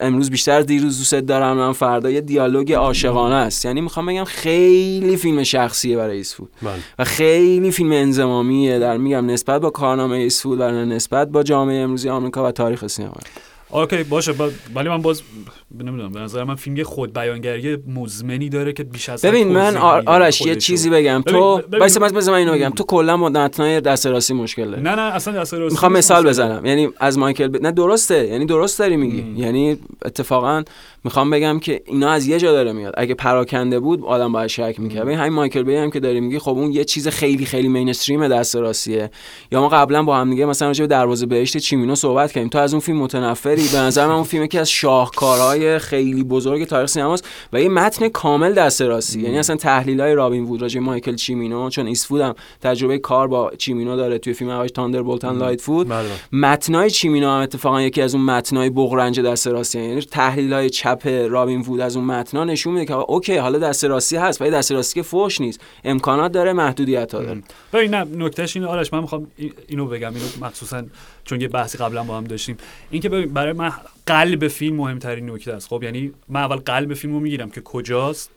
امروز بیشتر دیروز دوست دارم من فردا یه دیالوگ عاشقانه است. یعنی می‌خوام بگم خیلی فیلم شخصیه برای ایستوود بله. و خیلی فیلم انضمامیه در میگم نسبت با کارنامه ایستوود و نسبت با جامعه امروزی آمریکا و تاریخ سینما okay باشه با- ولی من باز نمی‌دونم به نظر من فیلم یه خود بیانگری مزمنی داره که بیش از ببین من آر- آرش یه. چیزی بگم. تو وایس من بذار من اینو بگم. تو کلا با متنای دست راستی مشکل داری نه نه اصلا دست راستی می‌خوام مثال. بزنم. یعنی از مایکل بی... نه درسته. یعنی درست داری میگی. یعنی اتفاقا می‌خوام بگم که اینا از یه جا داره میاد. اگه پراکنده بود آدم باید شک می‌کرد. ببین همین مایکل بی هم که داری میگی خب اون یه چیز خیلی خیلی mainstream دست راستیه. یا ما قبلا با هم دیگه مثلا راجع به دروازه بهشت چیمینو صحبت کردیم. تو از اون فیلم متنفری به نظر من اون فیلم که از شاهکارهای خیلی بزرگ تاریخ سینماست و یه متن کامل دست راستی یعنی اصلا تحلیل های رابین وود راجع مایکل چیمینو چون ایستوود هم تجربه کار با چیمینو داره توی فیلم هاش Thunderbolt and Lightfoot بله. متنای چیمینو هم اتفاقا یکی از اون متنای بغرنج دست راستی یعنی تحلیل های چپ رابین وود از اون متنا نشون میده که okay حالا دست راستی هست ولی دست راستی که فوش نیست. امکانات داره محدودیت ها داره ببین نه نکتهش اینه. آرش من می‌خوام ای- اینو بگم. اینو مخصوصا چون یه بحثی قبلا با هم داشتیم. اینکه برای من قلب فیلم مهمترین نکته است. خب یعنی من اول قلب فیلم رو می‌گیرم که کجاست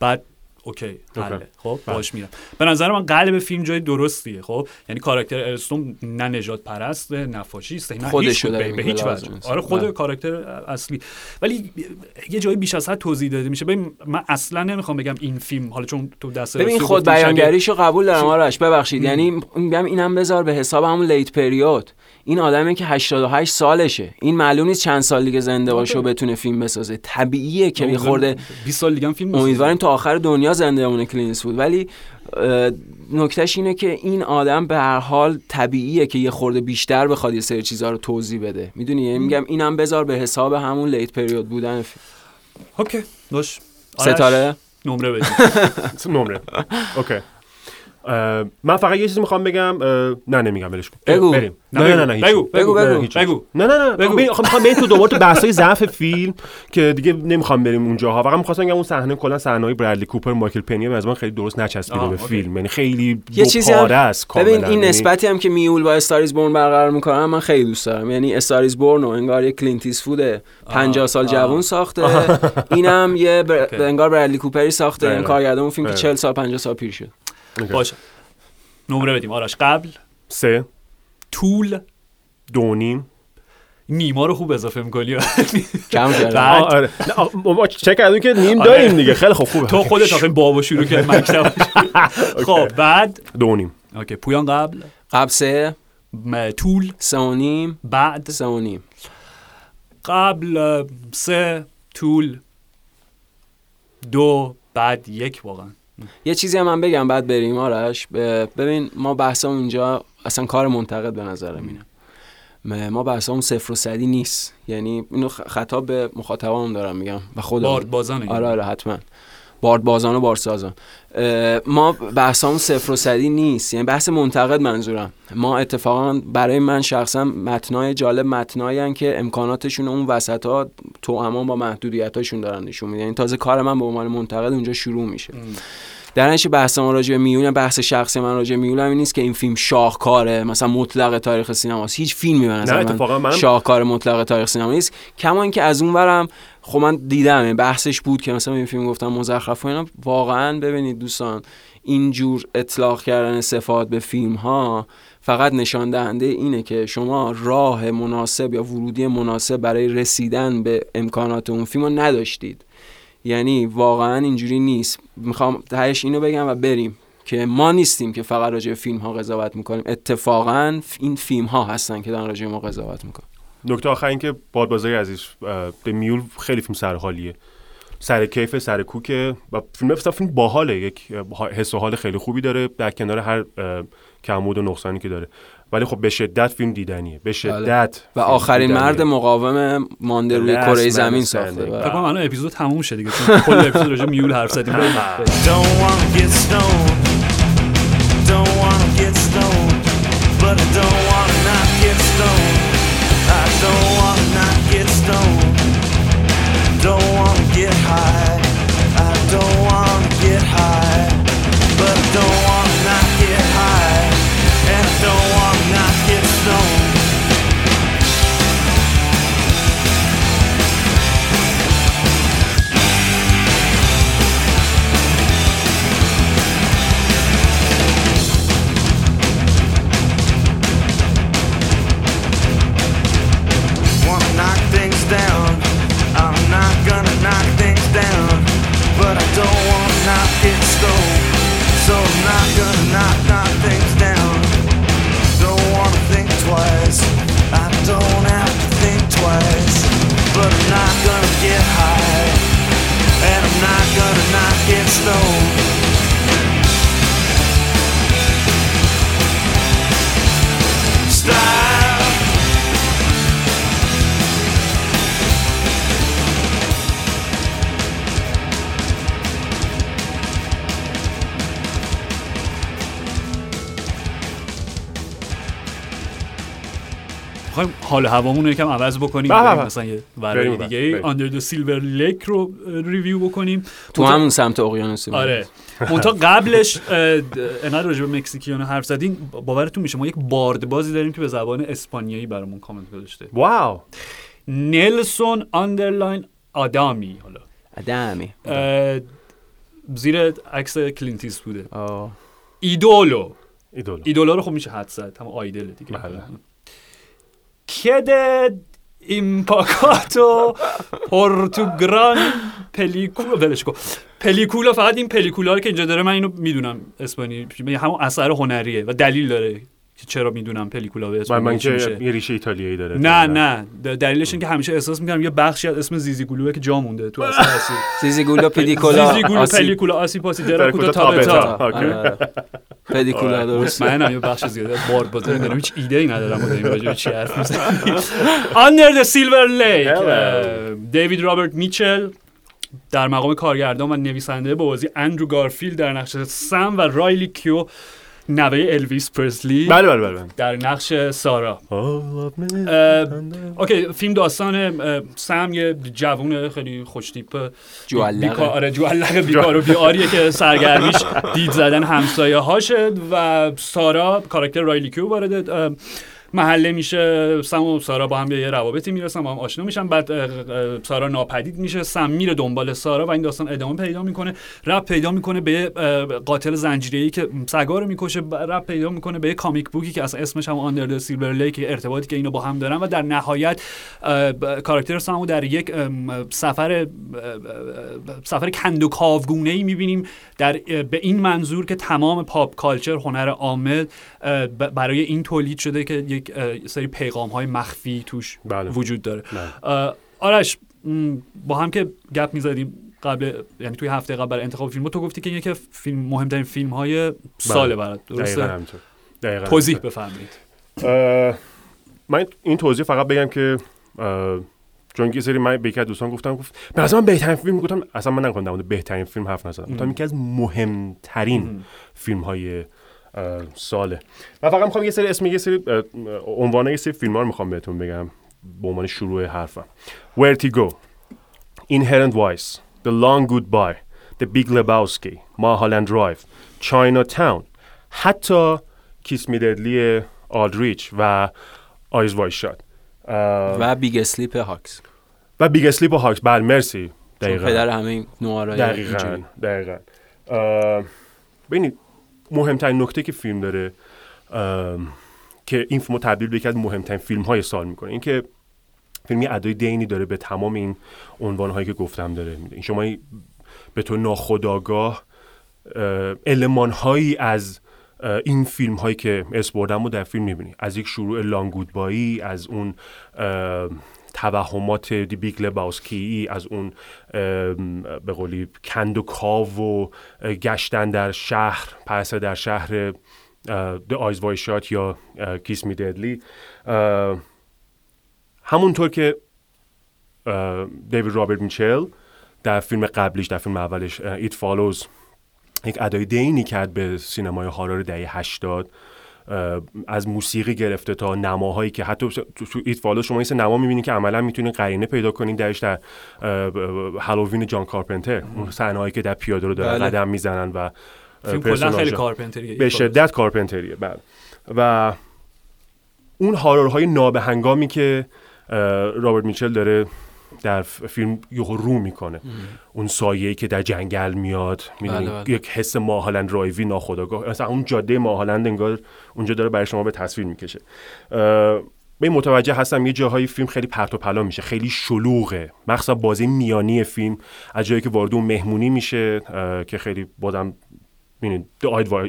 بعد اوکی حله. خب باش میرم. به نظر من قلب فیلم جای درستیه خب؟ یعنی کاراکتر ارستون نه نجات پرسته نه فاشیسته نه داره به, هیچ وجه. آره خود بله. کاراکتر اصلی. ولی یه جایی بیش از حد توضیح داده میشه. ببین من اصلا نمی‌خوام بگم این فیلم حالا چون تو دست ببین خود بیانگریشو قبول دارم آرش ببخشید. یعنی میگم اینم بذار به حساب همون late period. این آدمی که 88 سالشه. این معلوم نیست چند سال دیگه زنده باشه و بتونه فیلم بسازه. طبیعیه که یه خورده 20 سال دیگه فیلم. امیدواریم تا آخر دنیا زنده بمونه کلینت ایستوود. ولی نکتهش اینه که این آدم به هر حال طبیعیه که یه خورده بیشتر بخواد یه سری چیزها رو توضیح بده. می‌دونی؟ یعنی میگم اینم بذار به حساب همون late period بودن. Okay باش. ستاره؟ نمره بدید نمره. Okay. من فقط یه چیزی می‌خوام بگم نه نمیگم ولش کن بگو. بریم نه، نه. نه. بگو، بگو، بگو. نه نه نه بگو. می‌خوام بریم تو دوباره تو بحثای ضعف فیلم که دیگه نمی‌خوام بریم اونجاها فقط می‌خواستم بگم اون صحنه کلا صحنه برادلی کوپر مایکل پنیا از من خیلی درست نچسبیده به. فیلم یعنی خیلی یه چیزی است ببین این یعنی- نسبتی هم که Mule با Star Is Born برقرار می‌کنم من خیلی دوست دارم یعنی Star Is Born و انگار یه کلینت ایستوود 50 سال جوون ساخته اینم یه. انگار برادلی کوپری ساخته این بله. کارگردان اون فیلم که بله. 40 سال 50 سال پیر شد اوکی. باشه نمره بدیم آرش قبل سه طول دو نیم نیما رو خوب اضافه می‌کنی کم کردم ما چک کردیم که نیم. داریم دیگه خیلی خوب خوبه تو خودت آخه بابا شروع کرد مکتب خب بعد دو نیم اوکی پویان قبل قبل سه طول سه و نیم بعد سه و نیم قبل سه طول دو بعد یک واقعا یه چیزی هم من بگم بعد بریم. آرش ببین ما بحثمون اینجا اصلا کار منتقد به نظرم اینه م- ما بحثمون صفر و صدی نیست. یعنی اینو خطاب به مخاطبام دارم میگم و خودم. بازانه. آره آره حتما. بارد بازان و بارسازان. ما بحثمون صفر و صدی نیست. یعنی بحث منتقد منظورم. ما اتفاقا برای من شخصا متنای جالب متنایی که امکاناتشون اون وسط ها تو با محدودیتاشون دارن نشون میدن. یعنی تازه کار من به عنوان منتقد اونجا شروع میشه. در نتیجه بحث ما راجع میول بحث شخصی من راجع میول هم این نیست که این فیلم شاهکاره مثلا مطلق تاریخ سینماست. هیچ فیلمی به نظر اتفاقا من منم- شاهکار مطلق تاریخ سینما نیست. کما اینکه از اون ورم خب من دیدم بحثش بود که مثلا این فیلم گفتم مزخرف و اینا. واقعا ببینید دوستان اینجور اطلاق کردن صفات به فیلم ها فقط نشان دهنده اینه که شما راه مناسب یا ورودی مناسب برای رسیدن به امکانات اون فیلم رو نداشتید. یعنی واقعا اینجوری نیست. می‌خوام تهش اینو بگم و بریم که ما نیستیم که فقط راجع به فیلم ها قضاوت می‌کنیم. اتفاقا این فیلم ها هستن که دارن راجع ما قضاوت می‌کنن. نکته آخر این که بادبازای عزیز به میول خیلی فیلم سرحالیه سر کیف سر کوکه و فیلم فیلم باحاله. یک حس و حال خیلی خوبی داره. در کنار هر اه، کمبود و نقصانی که داره. ولی خب به شدت فیلم دیدنیه. به شدت و آخرین دیدنیه. مرد مقاوم مانده روی کره زمین. ساخته. فکر کنم الان اپیزود تموم شد دیگه چون کل اپیزود راجع میول حرف زدیم. Don't stone. Don't wanna get high. Not حال هوامون رو یکم عوض بکنیم بریم به. مثلا یه بریم ورای بر. دیگه. Under the Silver Lake رو review بکنیم. تو منتها- همون سمت اقیانوسی بود. آره. منتها قبلش انقدر راجع به مکزیکیان حرف زدین. باورتون میشه ما یک باردبازی داریم که به زبان اسپانیایی برامون کامنت گذاشته. Wow. نلسون آندرلاین آدامی حالا. آدمی اه، زیر عکس کلینتیس بوده. آه. Ídolo. ایدولو. ایدولا رو خب میشه حد زد. هم آیدل دیگه. کد ایمپاکاتو پورتوگران پلیکولا ولش کن. پلیکولا فقط این پلیکولا که اینجا داره من اینو می‌دونم اسپانی یعنی همون اثر هنریه و دلیل داره که چرا می‌دونم پلیکولا به اسپانی من که یه ریشه ایتالیایی داره. نه نه. دلیلش این که همیشه احساس می‌کنم یه بخشی از اسم زیزی گلوه که جا مونده تو اصل اصلی زیزیگولو پیدیکولا زیزی گلو. پلیکولا آسی پاسی درا دراکوتا کوتا تابتا. پدیکولا درست من یه بخش زیاده بار بازاری دارم هیچ ایده ای ندارم ما داریم راجع چی حرف می‌زنیم Under the Silver Lake Hello. اه، دیوید رابرت میچل در مقام کارگردان و نویسنده با بازی اندرو گارفیلد در نقش سم و رایلی کیو نوه الویس پرسلی بله بله بله در نقش سارا. Okay فیلم داستان سم یه جوون خیلی خوشتیپ جوالقه. بیکار آره جوالقه بیکار و بی‌عاریه که سرگرمیش دید زدن همسایه هاشه و سارا کاراکتر رایلی کیو وارد محله میشه سم و سارا با هم یه روابطی می‌رسن با هم آشنا میشن. بعد سارا ناپدید میشه سم میره دنبال سارا و این داستان ادامه پیدا می‌کنه. ربط پیدا می‌کنه به قاتل زنجیره‌ای که سگا رو می‌کشه. ربط پیدا می‌کنه به comic book ی که اصلا اسمش هم Under Silver Lake ارتباطی که اینو با هم دارن. و در نهایت کاراکتر سامو در یک سفر سفر کند و کاوگونه ای می‌بینیم. در به این منظور که تمام پاپ کالچر هنر ب- برای این تولید شده که اه، سری پیغام های مخفی توش بله. وجود داره. بله. آرش با هم که گپ می‌زدیم قبل یعنی توی هفته قبل برای انتخاب فیلم تو گفتی که یکی فیلم مهمترین فیلم های سال برات درسته؟ دقیقاً توضیح اه، من این توضیح فقط بگم که چون یه سری من به یکی از دوستان گفتم گفت به نظر من بهترین فیلم گفتم اصلا من نکنم بهترین فیلم حرف نزدم. گفتم یکی از مهمترین فیلم های ساله. من فقط می‌خوام یه سری اسم یه سری اه، عنوان یه سری فیلم ها رو می‌خوام بهتون بگم به عنوان شروع حرفم. Vertigo Inherent Vice The Long Goodbye The Big Lebowski Mulholland Drive Chinatown حتی Kiss Me Deadly آلدریچ و Eyes Wide Shut و Big Sleep هاکس و Big Sleep هاکس بله مرسی. دقیقا. پدر همه نوآرای دقیقا. دقیقا. ببینید مهمترین نکته که فیلم داره که این فیلم تبدیل به یکی از مهمترین فیلم های سال می‌کنه اینکه فیلم یه ادای دینی داره به تمام این عنوان هایی که گفتم داره این شما به طور ناخودآگاه المان هایی از این فیلم هایی که اسم بردم رو در فیلم می‌بینی. از یک شروع Long Goodbye ی از اون توهمات The Big Lebowski از اون به قولی کند و کاو و گشتن در شهر پس در شهر Eyes Wide Shut یا Kiss Me Deadly همونطور که دیوید رابرت میچل در فیلم قبلیش در فیلم اولش It Follows یک ادای دینی کرد به سینمای horror دهه 80 اه، از موسیقی گرفته تا نماهایی که حتی تو Follow شما این نما می‌بینید که عملا می‌تونید قرینه پیدا کنید درش در Halloween جان کارپنتر اون که در پیاده رو دارن بله. قدم می‌زنن و فیلم خیلی. کارپنتریه به شدت کارپنتریه بله و اون horror های نابهنگامی که رابرت میچل داره در فیلم یهو رو می‌کنه. اون سایه‌ای که در جنگل میاد می‌دونی؟ بله، بله. یک حس ماهالند رایوی ناخودآگاه. مثلا اون جاده ماهالند انگار اونجا داره برای شما به تصویر می‌کشه. به متوجه هستم یه جاهای فیلم خیلی پرت و پلا میشه. خیلی شلوغه. مخصوصا بازی میانی فیلم. از جایی که وارد اون مهمونی میشه که خیلی بازم می‌بینید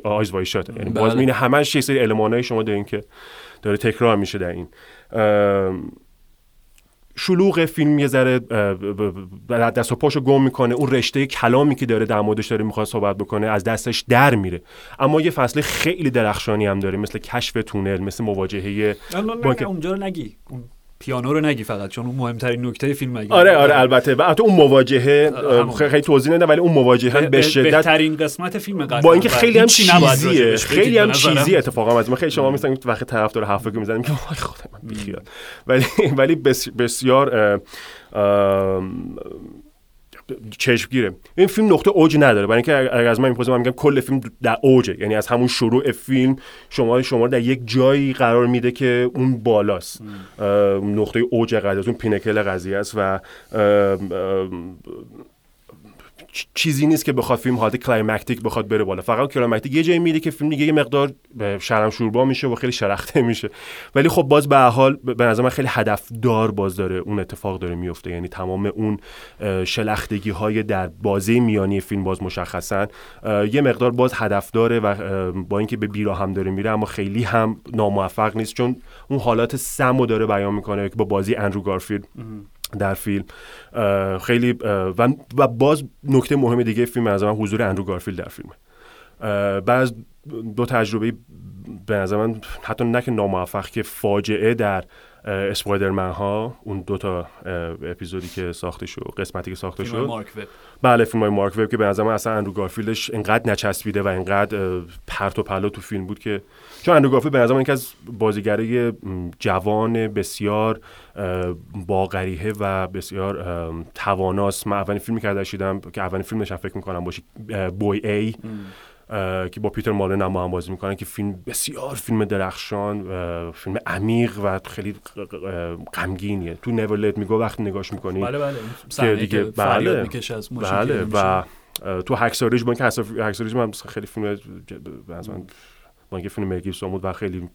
آیز وای شات یعنی باز بله. همش یه سری المانای شما دارین که داره تکرار میشه در این. شلوغ فیلم یه ذره دست و پاشو گم می‌کنه. اون رشته کلامی که داره در موردش داره می‌خواد صحبت بکنه از دستش در میره. اما یه فصل خیلی درخشانی هم داره مثل کشف تونل مثل مواجهه نه، اونجا رو نگی. اون پیانو رو نگی فقط چون اون مهمترین نکته فیلم مگه آره آره البته. و البته اون مواجهه همون. خیلی توضیح نده ولی اون مواجهه به شدت بهترین قسمت فیلم قدیم. با اینکه خیلی هم چیزیه. خیلی هم. چیزی اتفاقا. از ما خیلی شما مثلا وقت طرف داره حرفی که می‌زنیم که وای خدا من بیخیال ولی ولی بس- بسیار چشمگیره. این فیلم نقطه اوج نداره. برای اینکه اگر از من می‌پرسه من میگم کل فیلم در اوجه. یعنی از همون شروع فیلم شما شما در یک جایی قرار میده که اون بالاست. نقطه اوج قضیه اون pinnacle قضیه است و چیزی نیست که بخواد فیلم حالت climactic بخواد بره بالا. فقط climactic. یه جایی میده که فیلم دیگه یه مقدار شرم شوربا میشه و خیلی شلخته میشه. ولی خب باز به حال به نظر من خیلی هدفدار باز داره اون اتفاق داره میفته یعنی تمام اون شلختگی های در بازه میانی فیلم باز مشخصا یه مقدار باز هدف داره و با اینکه به بیرا هم داره میره اما خیلی هم ناموفق نیست. چون اون حالات سم رو داره بیان می‌کنه که با بازی اندرو گارفیلد. در فیلم. خیلی و, و باز نکته مهم دیگه فیلم از من حضور اندرو گارفیلد در فیلم از دو تجربه به نظر من حتی نه که ناموفق که فاجعه در اسپایدرمن ها اون دو تا اپیزودی که ساخته شد قسمتی که ساخته شد. مارک وب بله فیلم های مارک وب که به نظر اصلا اندرو گارفیلدش انقدر نچسبیده و انقدر پرت و پلا تو فیلم بود که چون اندرو گارفیلد به نظر من یکی از بازیگرای جوان بسیار باقریه و بسیار تواناست. من اولین فیلمی که ازش که اولین فیلمش فکر می‌کنم باشه بوی ای که با پیتر مالن هم با هم بازی می‌کنن که فیلم بسیار فیلم درخشان فیلم عمیق و خیلی غمگینیه. تو نور لیت میگو وقتی نگاش می‌کنی بله بله. که دیگه که بله می‌کشه از بله و تو هکساریج با اینکه هکسا- هکساریج من خیلی فیلم با اینکه فیلم مل بود و خیلی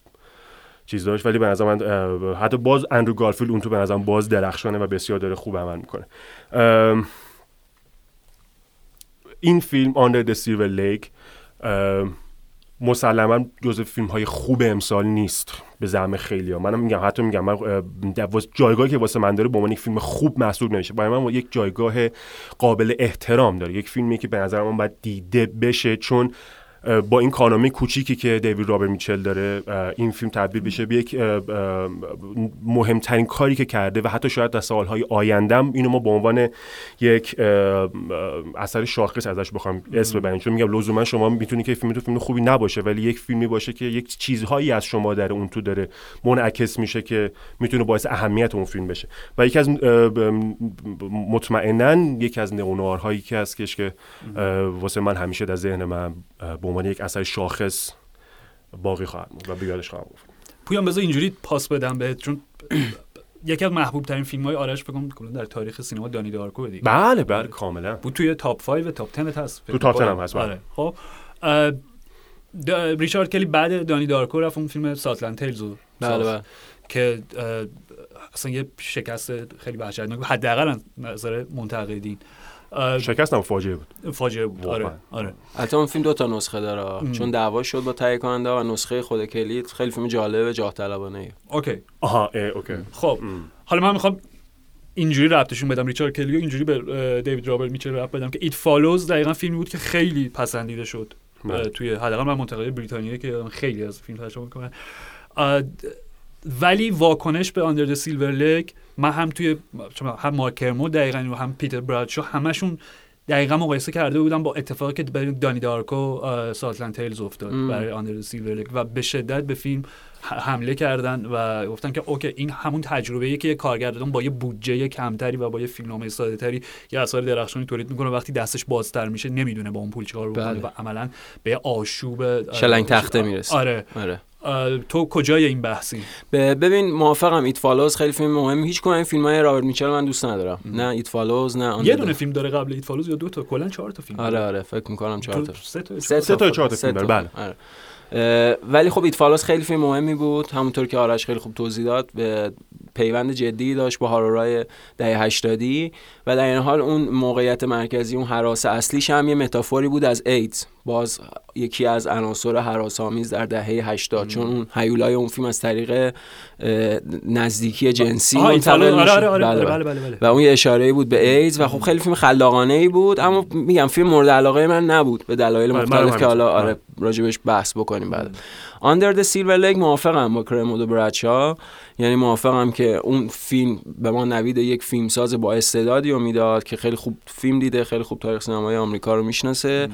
چیز داشت ولی به نظر من حتی باز اندرو گارفیلد اون تو به نظر من باز درخشانه و بسیار داره خوب عمل می‌کنه. این فیلم آندر د سیلور لیک مسلما جز فیلم های خوب امسال نیست به زعم خیلی ها منم میگم حتی میگم من جایگاهی که واسه من داره به عنوان یک فیلم خوب محسوب نمیشه. برای من یک جایگاه قابل احترام داره. یک فیلمی که به نظر من باید دیده بشه چون با این کانامی کوچیکی که دیوید رابر میچل داره این فیلم تبدیل بشه به یک مهمترین کاری که کرده و حتی شاید در سالهای آیندهم اینو ما به عنوان یک اثر شاخص ازش بخوام اسم ببریم چون میگم لزوما شما می‌تونی که فیلم تو فیلم خوبی نباشه ولی یک فیلمی باشه که یک چیزهایی از شما در اون تو داره منعکس میشه که می‌تونه باعث اهمیت اون فیلم بشه. و یکی از مطمئنا یکی از نئونوارهایی که هستش که واسه من همیشه در ذهن من عنوان یک اثر شاخص باقی خواهد موند و به یادش خواهم گفت. پویان بذار اینجوری پاس بدم بهت چون یکی از محبوب ترین فیلم های آرش بگم کلا در تاریخ سینما Donnie Darko دیگه بله بله کاملا. بود توی top 5 و top 10 هست. تو top 10 هم هست، بله. آره. خب ریچارد کلی بعد Donnie Darko رفت اون فیلم Southland Tales بله بله. که اصلا یه شکست خیلی وحشتناک بود. حداقل از نظر منتقدین. شکست هم فاجعه بود. فاجعه بود آره واقعا. آره. البته اون فیلم دو تا نسخه داره. چون دعوا شد با تهیه کننده و نسخه خود کلی. خیلی فیلم جالب جاه طلبانه ای okay. آها اه، okay. خب حالا من می‌خوام اینجوری ربطشون بدم. ریچارد کلی و اینجوری به دیوید رابرت میچل ربط بدم که It Follows دقیقا فیلمی بود که خیلی پسندیده شد بله. توی حداقل من منتقدای بریتانیایی که خیلی از فیلم ترجمه می‌کنن. ولی واکنش به Under the Silver Lake من هم توی هم مارک کرمود دقیقا و هم پیتر برادشو همشون دقیقا مقایسه کرده بودم با اتفاقی که برای Donnie Darko Southland Tales افتاد ام. برای Under the Silver Lake و به شدت به فیلم حمله کردن و گفتن که okay این همون تجربه که یه کارگردان با یه بودجه کمتری و با یه فیلمنامه ساده تری یه اثر درخشانی تولید می‌کنه وقتی دستش بازتر میشه نمی‌دونه با اون پول چیکار بکنه بله. و عملا به آشوب شلنگ تخته می‌رسه آره آره تو کجای این بحثی؟ ببین موافقم. It Follows خیلی فیلم مهمی. هیچ این فیلم های رابرت میچل من دوست ندارم. نه It Follows نه آن یه دونه فیلم داره قبل It Follows یا دو تا؟ کلا چهار تا فیلم آره داره. آره فکر می‌کنم چهار تا. سه تا سه تا. چهار تا فیلم داره، فیلم. آره. ولی خب It Follows خیلی فیلم مهمی بود. همونطور که آرش خیلی خوب توضیح داد به پیوند جدی داشت با horror ای دهه 80 و در این حال اون موقعیت مرکزی اون هراس اصلیش هم یه metaphor ی بود از ایدز باز یکی از عناصر هراس‌آمیز در دهه 80 چون اون هیولای اون فیلم از طریق نزدیکی جنسی. منتقل آره میشه. آره آره بله، بله بله. بله بله و اون یه اشاره بود به ایدز و خب خیلی فیلم خلاقانه ای بود اما میگم فیلم مورد علاقه من نبود به دلایل مختلف که حالا. آره راجبش بحث بکنیم بعد آندر د سیلور لگ موافقم با کرمود و برادشا یعنی موافقم که اون فیلم به ما نوید یک فیلمساز با استعدادی رو می‌داد که خیلی خوب فیلم دیده خیلی خوب تاریخ سینمای آمریکا رو می‌شناسه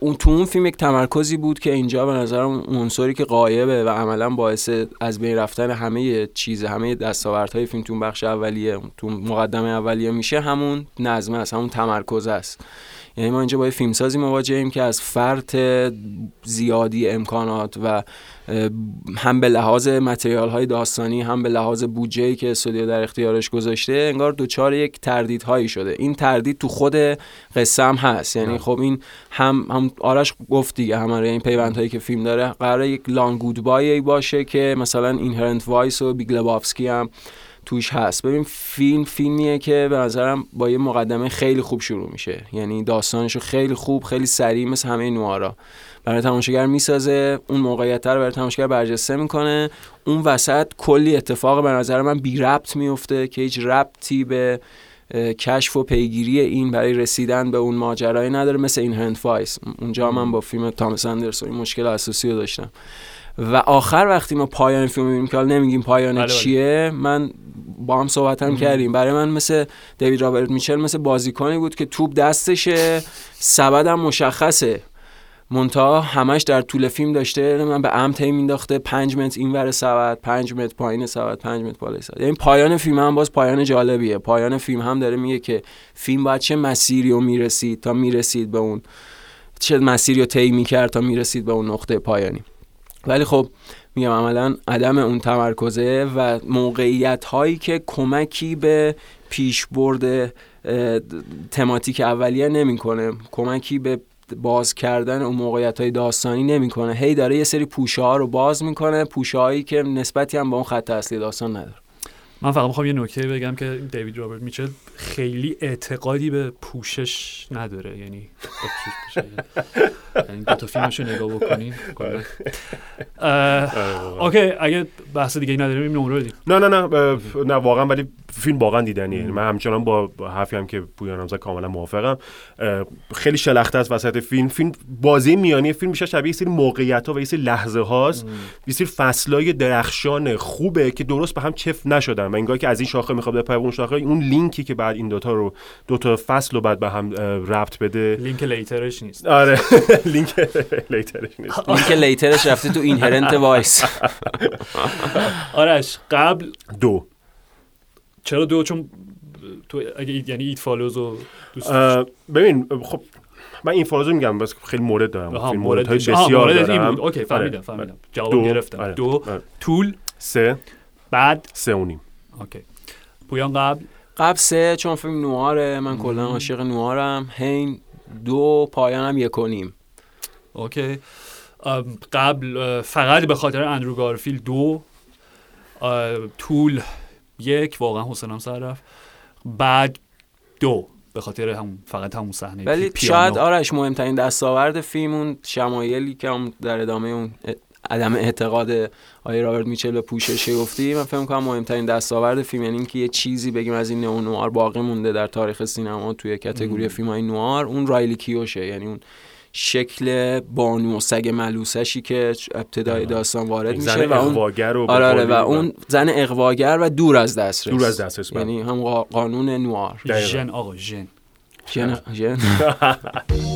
اون تو اون فیلم یک تمرکزی بود که اینجا به نظرم عنصری که غایبه و عملا باعث از بین رفتن همه چیز همه دستاوردهای فیلم تو بخش اولیه تو مقدمه اولیه میشه همون نظمه است همون تمرکز است. یعنی ما اینجا با فیلمسازی مواجهیم که از فرط زیادی امکانات و هم به لحاظ material های داستانی هم به لحاظ بودجه که استودیو در اختیارش گذاشته انگار دچار یک تردیدهایی شده. این تردید تو خود قصه هم هست. یعنی خب این هم هم آرش گفت دیگه هم این پیوندهایی که فیلم داره. قراره یک Long Goodbye باشه که مثلا Inherent Vice و Big هم توش هست. ببین فیلم فیلمیه که به نظرم با یه مقدمه خیلی خوب شروع میشه. یعنی داستانشو خیلی خوب خیلی سریع مثل همه نوآرا. برای تماشاگر می‌سازه اون موقعیت رو برای تماشاگر برجسته می‌کنه. اون وسط کلی اتفاق به نظر من بی ربط میفته که هیچ ربطی به کشف و پیگیری این برای رسیدن به اون ماجرایی نداره مثل Inherent Vice اونجا من با فیلم تامس اندرسون این مشکل اساسی رو داشتم. و آخر وقتی ما پایان فیلم می‌بینیم که حالا نمیگیم پایان بله، بله. چیه من با هم صحبت هم کردیم. برای من مثل دیوید رابرت میچل مثل بازیکنی بود که توپ دستشه سبد هم مشخصه. منتها همش در طول فیلم داشته من به عمد مینداخته 5 متر این ور سبد 5 متر پایین سبد 5 متر بالای سبد. یعنی پایان فیلم هم باز پایان جالبیه. پایان فیلم هم داره میگه که فیلم باید چه مسیری رو می‌رسید تا می‌رسید به اون چه مسیری رو طی می‌کرد تا می‌رسید به اون نقطه پایانی. ولی خب میگم عملا عدم اون تمرکزه و موقعیت هایی که کمکی به پیشبرد تماتیک اولیه نمی‌کنه کمکی به باز کردن اون موقعیت های داستانی نمی‌کنه. هی داره یه سری پوشه ها رو باز می‌کنه پوشه هایی که نسبتی هم به اون خط اصلی داستان نداره. من فقط می‌خوام یه نکته بگم که دیوید رابرت میچل خیلی اعتقادی به پوشش نداره. یعنی بشه یعنی دو تا فیلمشو نگاه بکنین. اه، اوکی اگه بحث دیگه نداریم نمره بدیم. نه نه نه نه واقعا ولی فیلم واقعا دیدنیه. من همچنان با حرفی هم که پویان هم زد کاملا موافقم. خیلی شلخته است وسط فیلم. فیلم بازی میانی فیلم بیشتر شبیه یه سری موقعیت ها و یه سری لحظه هاست یه سری فصلای درخشان خوبه که درست به هم چف نشدن. و انگار که از این شاخه می‌خواد بپره اون شاخه اون لینکی که بعد این دوتا رو دوتا فصل رو بعد به هم ربط بده. لینک لیترش نیست. آره لینک لیترش نیست. این که لیترش رفته تو اینهرنت وایس. آرش قبل دو. چرا دو؟ چون تو اگه اید- یعنی ایت فالوز و دوست ببین خب من این فازو میگم بس خیلی مورد دارم. فیلم مورد های بسیار دارم. اوکی فهمیدم آره. فهمیدم. جواب دو. گرفتم. آره. دو آره. طول سه. بعد سه و نیم. اوکی. پویان قبل؟ قبل سه چون فیلم نواره من کلا عاشق نوارم. هین دو پایانم یک و نیم okay قبل فقط به خاطر اندرو گارفیلد دو طول یک واقعا حوصله‌م سر رفت. بعد دو به خاطر هم فقط همون صحنه ولی. شاید آرش مهمترین دستاورد فیلم اون شمایلی که هم در ادامه اون عدم اعتقاد آقای رابرت میچل به پوشش گفتی من فکر کنم مهمترین دستاورد فیلم یعنی اینکه یه چیزی بگیم از این نئو نوآر باقی مونده در تاریخ سینما توی category فیلم های نوآر اون رایلی کیوئه یعنی اون شکل بانو و سگ ملوسشی که ابتدای داستان وارد میشه زن و اون اقواگر و آره آره بقولی و اون زن اقواگر و دور از دسترس. دور از دسترس، بله. یعنی هم قا- قانون نوار. ژن آقا ژن ژن.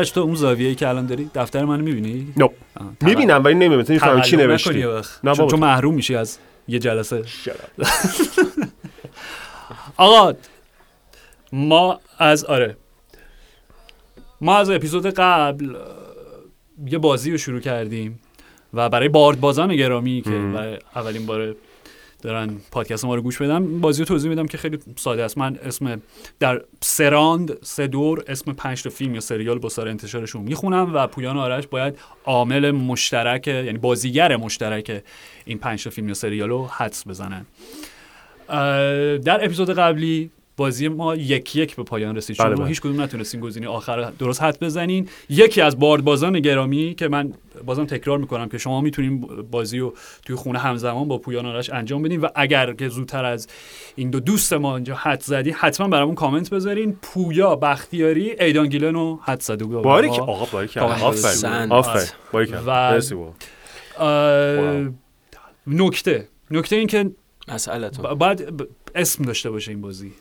آرش تو اون زاویه‌ای که الان داری؟ دفتر منو می‌بینی؟ نو می‌بینم ولی نمی‌دونم نمی‌فهمم چی نوشتی. نه چون, محروم میشی از یه جلسه. آقا ما از آره. ما از اپیزود قبل یه بازی رو شروع کردیم و برای باردبازان گرامی که برای اولین بار دارن پادکست ما رو گوش بدم بازی رو توضیح میدم که خیلی ساده است. من اسم در سراند سه دور اسم پنج تا فیلم یا سریال با سال انتشارشون می‌خونم و پویان آرش باید عامل مشترک یعنی بازیگر مشترک این پنج تا فیلم یا سریال رو حدس بزنن. در اپیزود قبلی بازی ما یک یک به پایان رسید. چون بله، ما بله. هیچ کدوم نتونستیم گزینه آخر درست حد بزنین. یکی از باردبازان گرامی که من بازم تکرار می‌کنم که شما می‌تونین بازی رو توی خونه همزمان با پویان آرش انجام بدین و اگر که زودتر از این دو دوست ما اینجا حدس زدی حتما برامون کامنت بذارین. پویا بختیاری ایدان گیلن رو حدس زده بود. باریکلا باریک آفرین. آفرین. باریک و- نکته. نکته این که مسئله تو. باید اسم داشته باشه این بازی.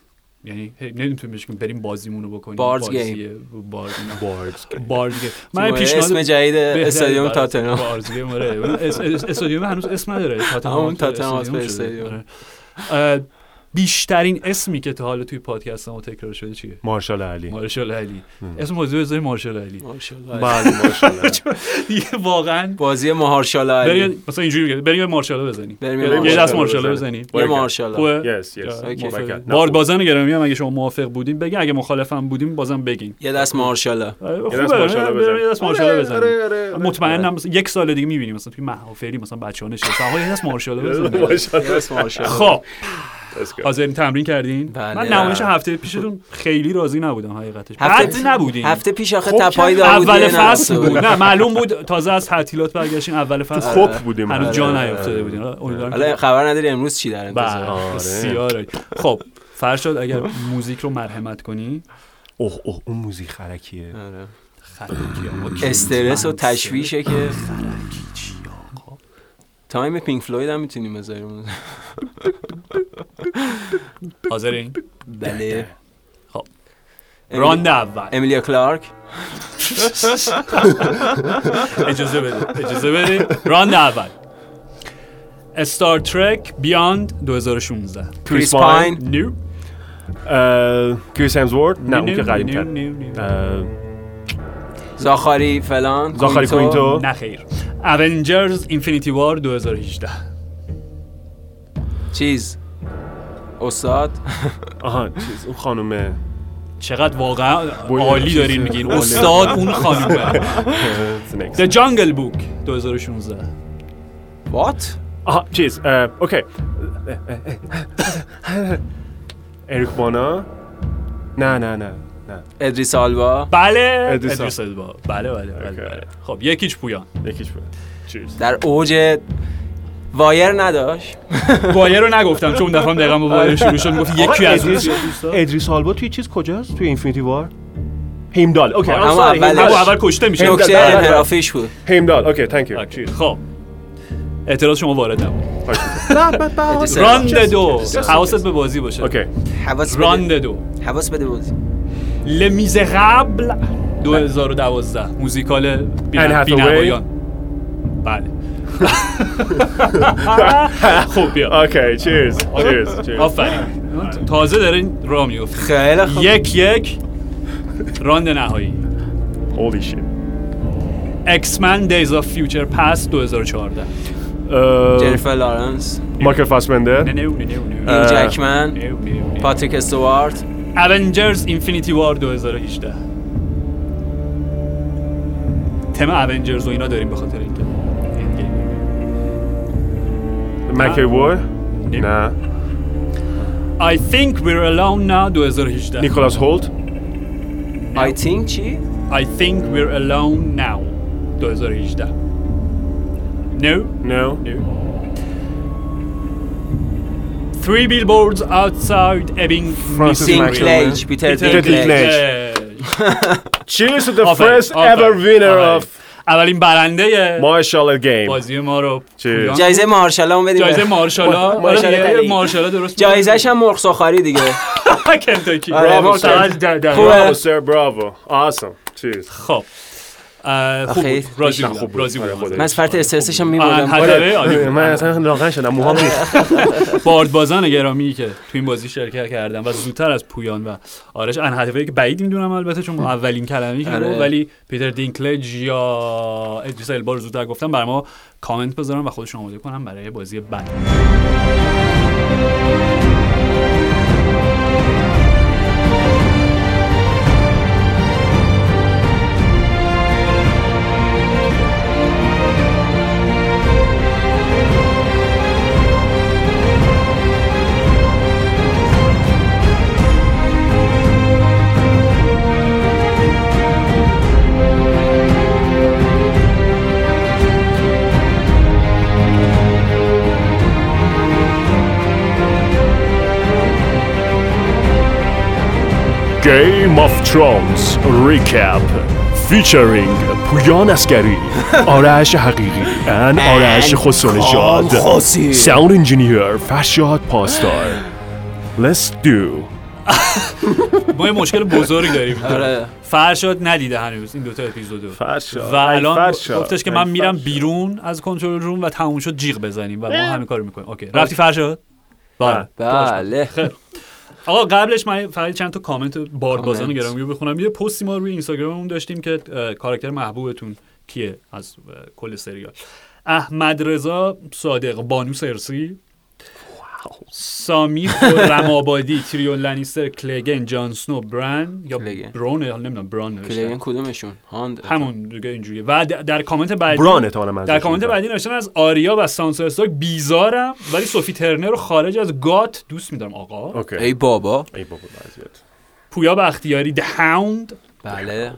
یعنی هی نمی‌تونیم بهش بریم بازیمونو بکنیم. Bard's بازی game. Bard Bard's Bard's game. من پیشنهاد اسم جدید استادیوم تاتنهام. باردز گیم آره. اون اس- اس- استادیوم هنوز اسم نداره. تاتنهام که تاتنهام استادیوم آره. بیشترین اسمی که تا حالا توی پادکست ما تکرار شده چیه؟ ماهرشالا علی. ماهرشالا علی. اسم موضوع بذاری ماهرشالا علی. بله مارشال دیگه واقعا بازی ماهرشالا علی. بریم مثلا اینجوری بگم بریم یه مارشالا بزنیم. بریم یه دست مارشالا بزنیم. بزنیم. یه. okay. Okay. نه، بارد خوب. باردبازان گرامی هم اگه شما موافق بودین بگین. اگه مخالفم بودین بازم بگین. یه دست مارشالا آره، یه. دست بزنیم. یه مارشالا آره، بزنیم. آره، آره، آره. مطمئنم یک سال دیگه می‌بینیم مثلا توی محافلی مثلا بچه‌ها نشسته. آقا یه دست بزنیم. مارشال. یه دست مارشالا خب. حاضرین تمرین کردین؟ بله. من نمایش هفته پیشتون خیلی راضی نبودم حقیقتش. هفته- بد نبودین. هفته پیش آخه خب تپای داوودی اول فصل بود. بود نه معلوم بود تازه از تعطیلات برگشتین اول فصل خوب بودیم. هنوز آره. جا نیافتاده بودین. حالا خبر نداری امروز چی در انتظار؟ بله آره. خب فرشاد اگر موزیک رو مرحمت کنی. اوه اوه اون موزیک خرکیه. آره. استرس و تشویشه که خرکی؟ Time پینک فلوید هم می‌تونیم بذاریم. حاضرین؟ بله. خب. راند اول. امیلیا کلارک. اجازه بده اجازه بده راند اول. Star Trek Beyond 2016 کریس پاین. نیو کریس همسورث نه اون که قدیم تر زاخاری فلان زاخاری کوینتو. نه خیر. Avengers Infinity War 2018 چیز. استاد؟ آها چیز اون خانومه. چقدر واقعا عالی دارین میگین. استاد اون خانومه. The Jungle Book 2016 what آها چیز okay. اریک بانا نه نه نه. نه. ادریس آلبا. بله. ادریس ادریس البا بله بله بله. بله. خب یکیچ پویان. یکیش بود چیز. در اوج Wire نداشت. Wire رو نگفتم چون اون دفعه هم دقیقا با Wire شروع شد گفت یکی از اون ادریس آلبا توی چیز کجاست؟ توی Infinity War؟ هیمدال. okay. همون هیمدال. اول کشته میشه. نکته بله، بله. انحرافیش بود. هیمدال. اوکی thank you خب. اعتراض شما وارد نبود. راند دو. حواست به بازی باشه. Okay. حواس بده. راند دو. حواس بده بازی. Les Misérables 2012 موزیکال. بینوایان. بله. خب بیا. Okay cheers cheers آفرین. تازه دارین راه میفته خیلی خوب. یک یک. راند نهایی. Holy shit X-Men Days of Future Past 2014 جنیفر لارنس مایکل فاسبندر نه نه نه نه نه هیو جکمن. پاتریک استوارت Avengers Infinity War 2018 تم Avengers و اینا داریم به خاطر اینکه مک‌اووی نه I think we're alone now 2018 نیکولاس هولت I think چی؟ I think we're alone now 2018 No نو No Three billboards outside Ebbing. دینکلیج پیتر Peter دینکلیج Cheers to the آفرین، first آفرین، ever winner آفرین. of اولین برنده Marshall game. بازی ما رو؟ پویان. جایزه مارشالا هم بدیم جایزه مارشالا. مارشالا آره، یه. مارشالا درست جایزش هم مرغ ساخاری دیگه. کنتاکی. آره، برافو، مرغ خوبه. Bravo sir bravo. Awesome. Cheers. خب. خوب بود. راضی بودم. خوب بود. راضی آره، بودم. من از فرط استرسش هم آن میبردم عالی بود. من اصلا لاغن شدم موهام ریخت. باردبازان گرامی که تو این بازی شرکت کردن و زودتر از پویان و آرش. انحدفه که بعید می‌دونم البته چون اولین کلمه‌ای که آره. گفت ولی پیتر دینکلج یا ادریس البا رو زودتر گفتم. برای ما کامنت بذارم و خودشون آماده کنم برای بازی بعد. Thrones Recap featuring پویان اسکری آرش حقیقی and آرش خسرو Sound engineer فرشاد پاسدار Let's do. ما یه مشکل بزرگ داریم. آره. فرشاد ندیده هنوز این دوتا اپیزودو. فرشاد. و الان. گفتش که من میرم. بیرون از control room و تموم شد جیغ بزنیم و ما همین کارو می‌کنیم. Okay. رفتی فرشاد؟ بله. بله. آقا قبلش من فقط چند تا کامنت. گرامی رو بخونم. یه پستی ما روی اینستاگراممون داشتیم که کاراکتر محبوبتون کیه از کل سریال. احمد رضا صادق بانو سرسی. سامی خرم آبادی تیریون لنیستر کلیگن جان سنو بران یا کلیگن. برونه حالا نمی‌دونم بران نوشتن. کلیگن کدومشون؟ Hound. همون دیگه اینجوریه. و در کامنت بعدی بران منظورشون در کامنت. بعدی نوشتن از آریا و سانسا استارک بیزارم ولی سوفی ترنر رو خارج از GoT دوست میدارم آقا. Okay. ای بابا. ای بابا وضعیت. پویا بختیاری The Hound بله.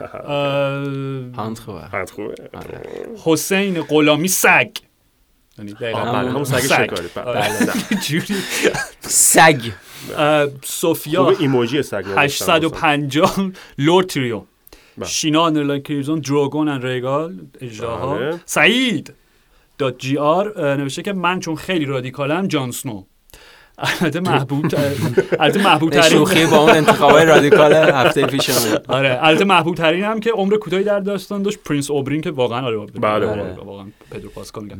Hound خوبه. خیلی خوبه. حسین غلامی سگ. دقیقاً سگ. جوری سگ سوفیا ایموجی سگ نوشتن. 850 لورد تریو بله. شینا underline کریزون دروگون and ریگال اژدهاها بله. سعید dot JR نوشته که من چون خیلی رادیکالم جان سنو البته محبوب البته محبوب ترین شوخی با اون انتخابای رادیکال هفته پیشمون آره البته محبوب ترین هم که عمر کوتاهی در داستان داشت پرنس اوبرین که واقعا آره بله. واقعا- واقعا پدرو پاسکال میگم.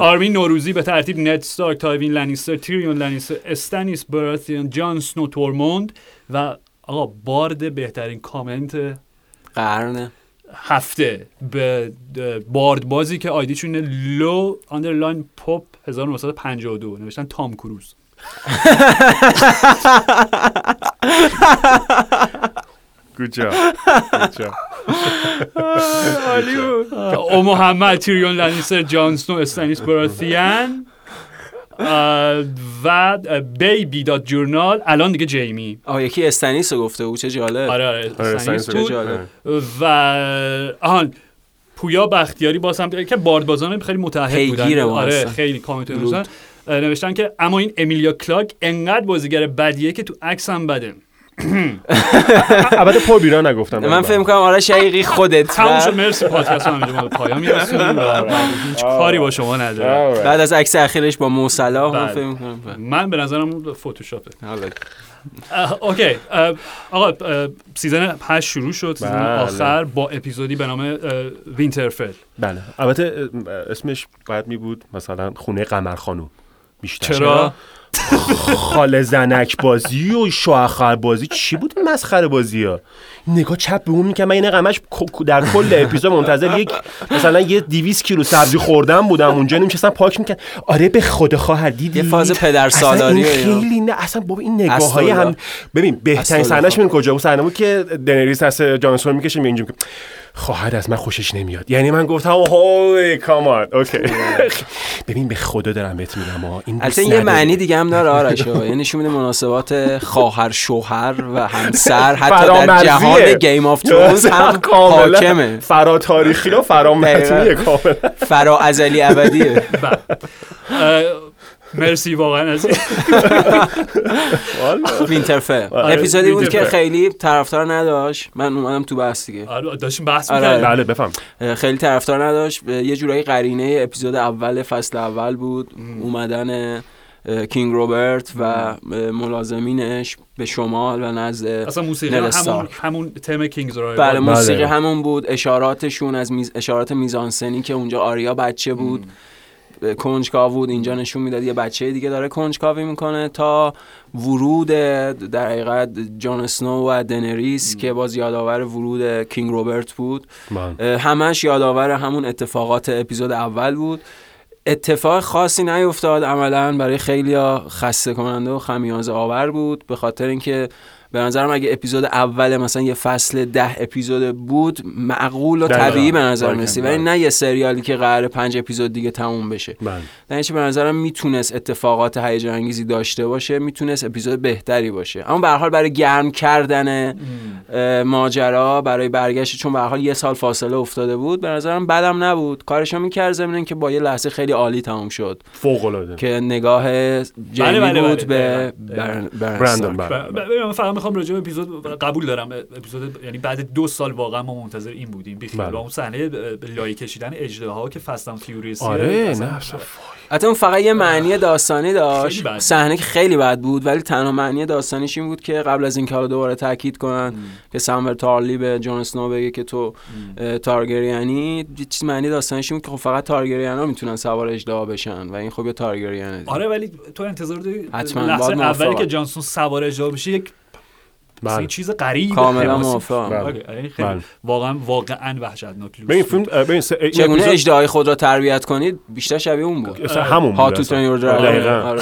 آرمین نوروزی به ترتیب ند استارک تایوین لنیستر تیریون لنیستر استانیس براتیان جان سنو تورموند و آقا بارد بهترین کامنت قرن هفته یه بارد بازی که آیدیشون لو underline pop 1952 نوشتن تام کروز. Good job. Good job. او محمد تیریون لنیستر جان سنو استانیس براتیان اه، و baby dot journal الان دیگه جیمی آه یکی استنیس رو گفته بود چه جالب آره آره آره، بود. جالب. و آهان پویا بختیاری باز هم که باردبازان خیلی متعهد پیگیره بودن آره. خیلی کامنت. نوشتن که اما این امیلیا کلاک انقدر بازیگر بدیه که تو عکس هم بده. البته پر بیرا نگفتم من فکر کنم آره شقیقی خودت تموم شد مرسی پادکست ما به پایان میرسونیم. و هیچ کاری با شما نداره بعد از عکس اخیرش با موسلا من بله. فکر کنم من به نظرم فتوشاپه Okay. آقا season 8 شروع شد. season بله. آخر با اپیزودی به نام وینترفل بله. البته اسمش باید می بود مثلا خونه قمر خانوم بیشتر چرا خاله زنک بازی و شوهر بازی. چی بود این مسخره بازی ها؟ نگاه چپ به اون می‌کنم. من این همش در کل اپیزود منتظر یک مثلا یه 200 کیلو سبزی خوردم بودم اونجا نمیشستم پاک می‌کرد. آره به خود خواهر دیدی؟ یه فاز پدر اصلا سالاری. خیلی نه اصلا بابا این نگاه های. هم ببین بهترین. صحنهش من کجا؟ بود صحنه بود که دنریس دست جان اسنو می‌کشه اینجا که خواهر از من خوشش نمیاد. یعنی من گفتم holy come on. Okay. ببین به خدا دارم بهت میگم این یه. معنی دیگه هم داره آرش. یعنی نشون میده مناسبات خواهر شوهر و همسر حتی در. جهان Game of Thrones هم کاملا. حاکمه. فرا تاریخی و فرامتنیه کاملا. فرا ازلی ابدیه. اه، مرسی واقعا از وینترفل آره، اپیزودی بود که. خیلی طرفدار نداشت. من اومدم تو بحث دیگه. آره، داشتیم بحث آره. می‌کردیم. بله بفهم. خیلی طرفدار نداشت. یه جورایی قرینه اپیزود اول فصل اول بود. اومدن کینگ روبرت و ملازمینش به شمال و نزد اصلا موسیقی همون. همون تم کینگز رو بله موسیقی بله. همون بود. اشاراتشون از میز... اشارات میزانسنی که اونجا آریا بچه بود. اه، کنجکاو بود. اینجا نشون می‌داد یه بچه دیگه داره کنجکاوی می‌کنه تا ورود در حقیقت جان اسنو و دنریس که باز یادآور ورود کینگ روبرت بود. من. همش یادآور همون اتفاقات اپیزود اول بود. اتفاق خاصی نیفتاد. عملا برای خیلی خسته کننده و خمیازه آور بود. به خاطر اینکه به نظرم اگه اپیزود اول مثلا یه فصل ده اپیزود بود معقول و. طبیعی به نظر بله، می‌رسید. بله. ولی نه یه سریالی که قرار پنج اپیزود دیگه تموم بشه. در نتیجه به نظرم می‌تونست اتفاقات هیجان انگیزی داشته باشه می‌تونست اپیزود بهتری باشه. اما به هر حال برای گرم کردن ماجرا برای برگشت چون به هر حال یه سال فاصله افتاده بود به نظرم بدم نبود. کارشو می‌کرد ضمن که با یه لحظه خیلی عالی تموم شد. فوق العاده که نگاه جیمی بله، بله، بود بله. به دقیقاً. برن- برن برندون می‌خوام راجع به اپیزود قبول دارم. اپیزود یعنی بعد دو سال واقعا ما منتظر این بودیم. بیخیال بله. و اون صحنه لایی کشیدن اژدها که Fast and Furious آره نه اصلا حتی اون فقط یه معنی داستانی داشت. صحنه که خیلی بد بود ولی تنها معنی داستانیش این بود که قبل از اینکه حالا دوباره تاکید کنن که سمول تارلی به جون اسنو بگه که تو تارگریانی یه چیز معنی داستانیش این بود که خب فقط تارگریانا می‌تونن سوار اژدها بشن و این خب یه تارگریانه. آره ولی تو انتظار داری حتما،. اولی که جان اسنو سوار اژدها بشه یک مثلا بله. یه چیز غریب کاملا موافقم. بله. Okay، یعنی خیلی بله. واقعا واقعا وحشتناک به این فیلم این چگونه اژدهای خود را تربیت کنید؟ بیشتر شبیه اون بود. همون بود دقیقاً.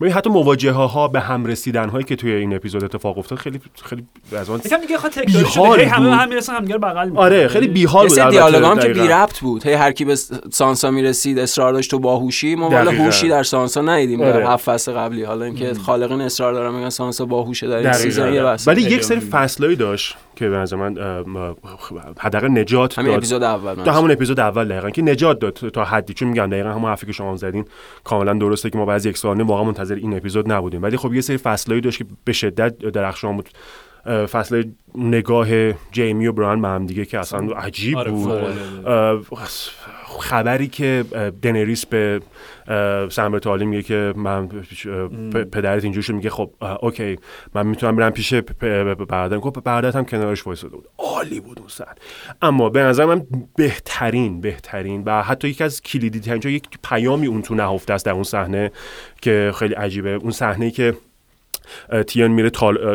ببین حتی مواجهه ها به هم رسیدن هایی که توی این اپیزود اتفاق افتاد خیلی خیلی از آن یکم دیگه تکراری بیحال شده هی همه هم می‌رسن همدیگه بغل می‌کنن آره خیلی بیحال بود دیالوگ هم که. بی ربط بود هی هر کی به سانسا می‌رسید اصرار داشت تو باهوشی ما والا دقیقاً. هوشی در سانسا ندیدیم در آره. هفت فصل قبلی حالا اینکه خالقین اصرار دارن میگن سانسا باهوشه در این. season یه بحث ولی یک سری. فصلایی داشت که به نظر من حداقل نجات همین داد. اپیزود اول تا من همون اپیزود اول دقیقا که نجات داد. تا حدی چون میگم دقیقا همون حرفی که شما زدین کاملا درسته که ما بعد از یک سال واقعا منتظر این اپیزود نبودیم. ولی خب یه سری فصلایی داشت که به شدت درخشان بود. فصل نگاه جیمی و بران به هم دیگه که اصلا عجیب آره، بود. خبری که دنریس به سمبر تالی میگه که من پدرت اینجور شد میگه خب اوکی. من می‌تونم برم پیش برادرم. خب برادرت هم کنارش وایساده بود. عالی بود اون سر اما به نظر من بهترین بهترین و حتی یکی از کلیدی ترین یک پیامی اون تو نهفته است در اون صحنه که خیلی عجیبه. اون صحنه که تیان میره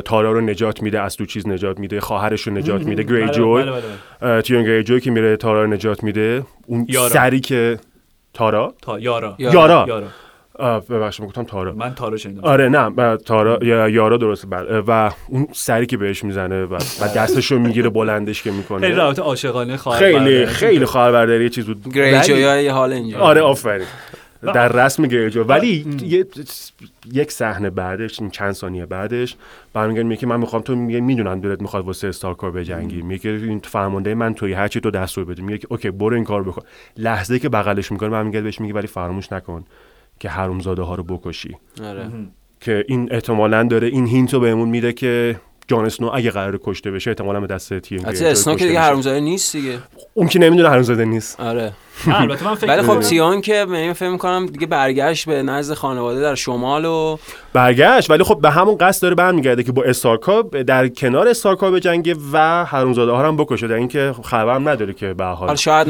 تارا رو نجات میده از تو چیز نجات میده خواهرش رو نجات میده. گری جوی بله، بله، بله. اه، تیون گری جوی که میره تارا رو نجات میده. اون یارا. سری که تارا؟ تا یارا. یارا. یارا. ببخشید من گفتم تارا. من تارو شنیدم. آره نه ب- تارا یا- یارا درسته بله. و اون سری که بهش می‌زنه و, و دستش رو می‌گیره بلندش که خیلی می‌کنه رابطه عاشقانه خواهر خیلی. خیلی خواهر برادری چیز بود. گریجو ولی- یا یه حال اینجا. آره آفرین. در رسم گریجو ولی یه یک صحنه بعدش این چند ثانیه بعدش برمیگرد میگه که من می‌خوام تو میگه می‌دونم دلت می‌خواد واسه استارکار بجنگی. میگه این فرمانده من توی هرچی تو دستور بده. میگه که اوکی برو این کار بکن. لحظه که بغلش می‌کنه برمیگرد بهش میگه ولی فراموش نکن که حرومزاده ها رو بکشی. آره. که این احتمالا داره این هینتو بهمون میده که جان اسنو اگه قرار کشته بشه احتمالا به دست تیم اسنو که دیگه حرومزاده نیست دیگه. اون که نمی‌دونه حرومزاده نیست. آره. البته من فکر ولی خب تیان که من فکر می‌کنم دیگه برگشت به نزد خانواده در شمال و برگشت ولی خب به همون قصد داره برمیگرده که با استارکا در کنار استارکا بجنگه و حرومزاده ها هم بکشه در اینکه خب خبرم نداره که به هر حال شاید.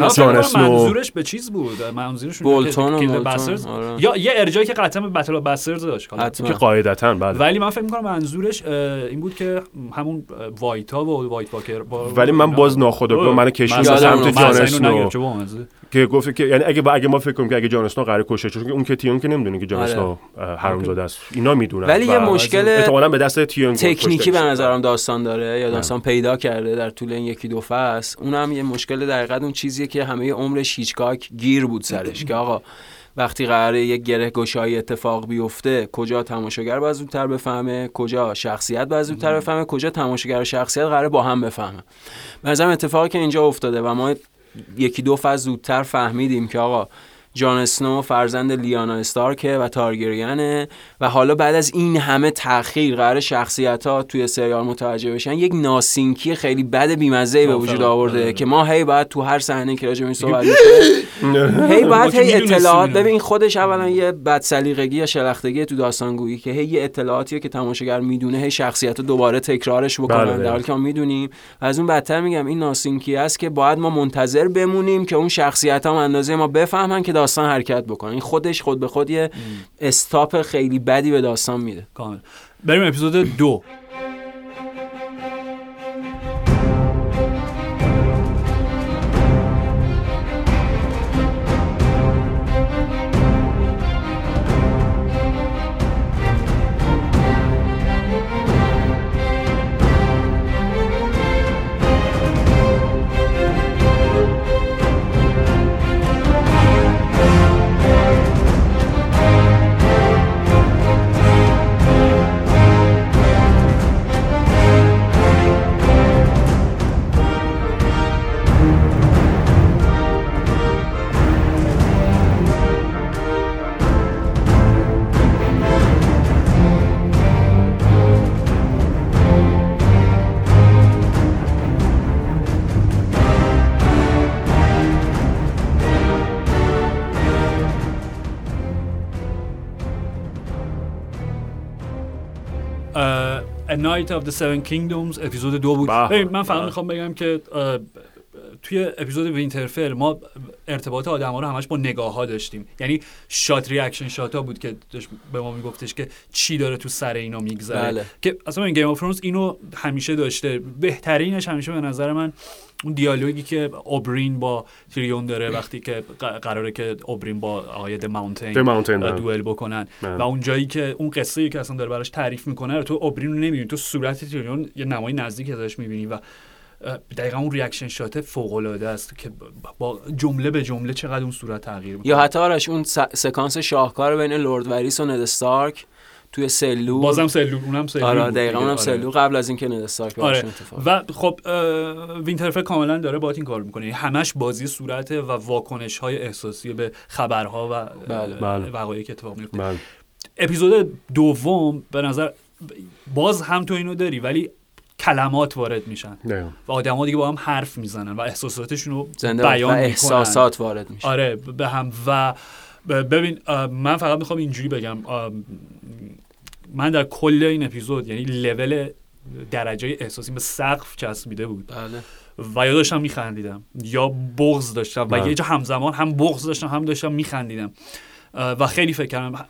منظورش به چیز بود منظورش بولتون آره. یا یه ارجایی که قطعا به بتل آف بسترز داشت که قاعدتا بله ولی من فکر می‌کنم منظورش این بود که همون وایتا و وایت واکر با- ولی من باز ناخودآگاه منو کشید من به اصلا- سمت من جان اصلا اینو اسنو. که گفت که یعنی اگه اگه ما فکر کنیم که اگه جان اسنو قرار کشته چون اون که تیون که نمی‌دونه که جان آره. اسنو اه، حرومزاده است. اینا می‌دونن. ولی یه مشکل احتمالاً به دست تیون تکنیکی به نظرم داستان داره یا داستان پیدا کرده در طول این یکی دو فصل. اونم یه مشکل در حقیقت اون چیزیه که همه عمرش هیچکاک گیر بود سرش که آقا وقتی قراره یک گره گشایی اتفاق بیفته کجا تماشاگر باید زودتر بفهمه؟ کجا شخصیت باید زودتر بفهمه؟ کجا تماشاگر و شخصیت قراره با هم بفهمه؟ به نظرم اتفاقی که اینجا افتاده و ما یکی دو فصل زودتر فهمیدیم که آقا جان اسنو فرزند لیانا استارکه و تارگریانه و حالا بعد از این همه تاخیر قرار شخصیت ها توی سریال متوجه بشن یک ناسینکی خیلی بد بیمزه به وجود آورده که ما هی باید تو هر صحنه که راجع صحبت هی باید هی اطلاعات. ببین خودش اولا یه بد سلیقگی یا شلختگی تو داستانگویی که هی یه اطلاعاتیه که تماشاگر می‌دونه هی شخصیت رو دوباره تکرارش بله، بکنن. بله. در حالی که ما می‌دونیم. از اون بدتر میگم این ناسینکی است که باید ما منتظر بمونیم که اون شخصیت هم اندازه ما بفهمن که داستان حرکت بکنه. این خودش خود به خود یه استاپ خیلی بدی به داستان میده. کامل. بریم اپیزود دو. A Knight of the Seven Kingdoms اپیزود دو بود من فقط. می‌خوام بگم که توی اپیزود وینترفل ما ارتباط آدم ها رو همش با نگاه ها داشتیم یعنی shot reaction shot ها بود که به ما میگفتش که چی داره تو سر اینا میگذره بله. که اصلا این Game of Thrones اینو همیشه داشته بهترینش همیشه به نظر من اون دیالوگی که اوبرین با تیریون داره وقتی که قراره که اوبرین با آقای the Mountain. دوئل بکنن بله. و اون جایی که اون قصه ای که اصلا داره براش تعریف می‌کنه رو تو اوبرین رو نمی‌بینی تو صورت تیریون یه نمای نزدیک ازش می‌بینی و دقیقا اون reaction shot فوق العاده است که با جمله به جمله چقدر اون صورت تغییر می‌کنه یا حتی آرش اون س- سکانس شاهکار بین لرد واریس و ند استارک توی سلول بازم سلول اونم سلول آره دقیقا. اونم آره. سلول قبل از اینکه ند استارک آره و خب وینترفل کاملا داره با این کار می‌کنه همش بازی صورته و واکنش های احساسی به خبرها و بله. بله. وقایعی که اتفاق میفته بله. اپیزود دوم به نظر باز هم تو اینو داری ولی کلمات وارد میشن. و آدما دیگه با هم حرف می‌زنن و احساساتشون رو زنده بیان و می‌کنن. احساسات وارد میشه. آره به هم. و ببین من فقط می‌خوام اینجوری بگم من در کل این اپیزود یعنی لول درجه احساسی به سقف چسبیده بود. بله. و یا داشتم میخندیدم. یا بغض داشتم. و بله. یه جا همزمان هم بغض داشتم هم داشتم میخندیدم. و خیلی فکر کردم اپ-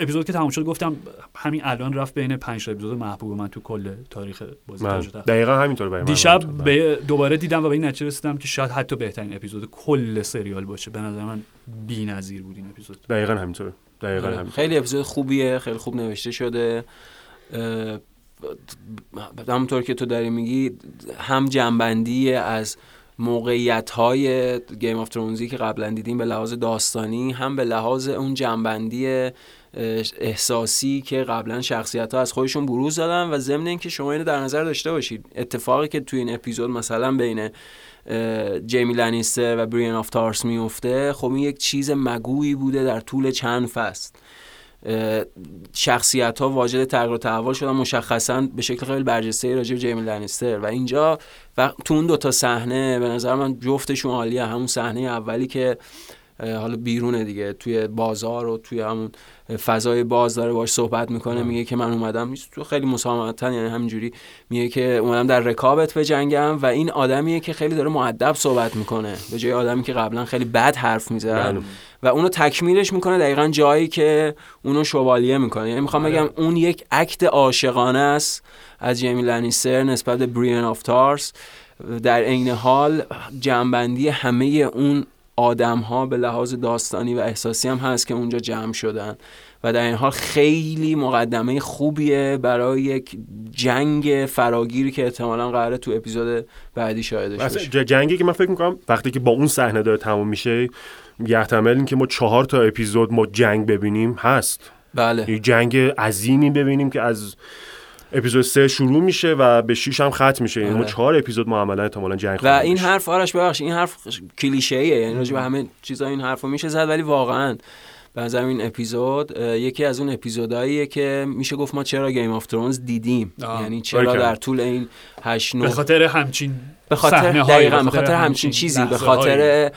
اپیزود که تمام شد گفتم همین الان رفت بین پنج تا اپیزود محبوب من تو کل تاریخ بازی. شده دقیقا همینطور برای من دیشب. به دوباره دیدم و به این نتیجه رسیدم که شاید حتی بهترین اپیزود کل سریال باشه به نظر من بی‌نظیر بود این اپیزود دقیقا همینطور دقیقا آره. همینطور خیلی اپیزود خوبیه خیلی خوب نوشته شده همونطور که تو داری میگی هم جمع‌بندی از موقعیت های Game of Thrones ی که قبلا دیدیم به لحاظ داستانی هم به لحاظ اون جمع‌بندی احساسی که قبلا شخصیت ها از خودشون بروز دادن و ضمن اینکه شما اینو در نظر داشته باشید. اتفاقی که تو این اپیزود مثلا بین جیمی لنیستر و بریان آف تارس میفته خب این یک چیز مگویی بوده در طول چند فصل. شخصیت ها واجد تغییر و تحول شدن مشخصا به شکل خیلی برجسته راجع به جیمی لنیستر و اینجا و تو اون دوتا صحنه به نظر من جفتشون عالیه همون صحنه اولی که حالا بیرونه دیگه توی بازار و توی همون فضای باز داره باش صحبت می‌کنه میگه که من اومدم تو خیلی مسامحتا یعنی همینجوری میگه که اومدم در رکابت بجنگم و این آدمیه که خیلی داره معدب صحبت می‌کنه به جای آدمی که قبلا خیلی بد حرف می‌زد. بله. و اونو تکمیلش می‌کنه دقیقا جایی که اونو شوالیه می‌کنه. یعنی می‌خوام بگم اون یک اکت عاشقانه است از جیمی لنیستر نسبت به بریان آف تارس. در عین حال جمعبندی همه اون آدم ها به لحاظ داستانی و احساسی هم هست که اونجا جمع شدن. و در این حال خیلی مقدمه خوبیه برای یک جنگ فراگیری که احتمالا قراره تو اپیزود بعدی شاهدش ج- جنگی که من فکر می‌کنم وقتی که با اون صحنه داره تموم میشه یحتمل این که ما چهار تا اپیزود ما جنگ ببینیم هست بله یه جنگ عظیمی ببینیم که از اپیزود سه شروع میشه و به شیش هم ختم میشه یعنی ما آره. چهار اپیزود ما عملا احتمالا جنگ و این داشت. حرف آرش ببخش این حرف کلیشه ایه یعنی راجع به همه چیزا این حرفو میشه زد ولی واقعا به نظرم این اپیزود یکی از اون اپیزودهاییه که میشه گفت ما چرا Game of Thrones دیدیم آه. یعنی چرا. در طول این 8 به 9 خاطر همچین به خاطر دقیقا به خاطر همچین چیزی به. خاطر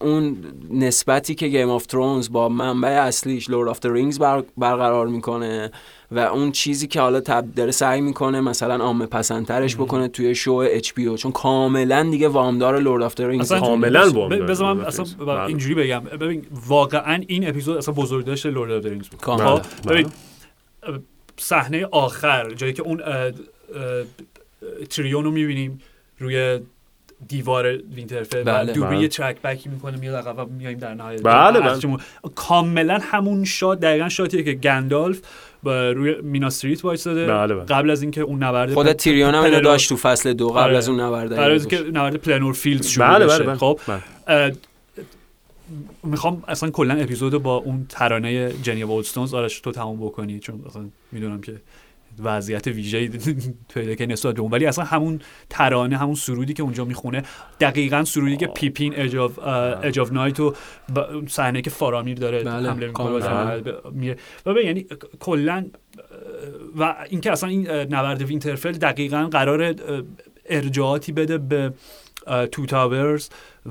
اون نسبتی که Game of Thrones با منبع اصلیش Lord of the Rings بر برقرار می‌کنه و اون چیزی که حالا تب داره سعی می‌کنه مثلا عامه پسندترش بکنه توی شو اچ پی چون کاملا دیگه وامدار لورد آف رینگز اصلا کاملا وام ب- داره بذار من آف اصلا بله. اینجوری بگم. ببین واقعا این اپیزود اصلا بزرگداشت لورد اف رینگز بود. خب، ببین اه، صحنه آخر جایی که اون تریون رو می‌بینیم روی دیوار وینترفل بله. و دوباره بله. یه ترک بکی می‌کنه میاد عقب و میایم در نهایت بله، بله. کاملا همون shot دقیقا shot یه که گندالف با روی میناس تیریت وایساده بله، بله. قبل از اینکه اون نبرد خود تیریون هم پلنور- داشت تو فصل دو قبل آره. از اون نبرد قرار از که نبرد Pelennor Fields شروع بله بله بله خب بله. می‌خوام اصلا کلا اپیزود با اون ترانه Jenny of Oldstones آرش تو تموم بکنی چون اصلا می‌دونم که وضعیت ویژه‌ای پیدا که نسبت به اون. ولی اصلا همون ترانه همون سرودی که اونجا می‌خونه دقیقا سرودی که پیپین Edge of Night و صحنه که فارامیر داره بله، حمله می‌کنه و یعنی کلا و اینکه اصلا این نبرد وینترفل دقیقا قرار ارجاعاتی بده به Two Towers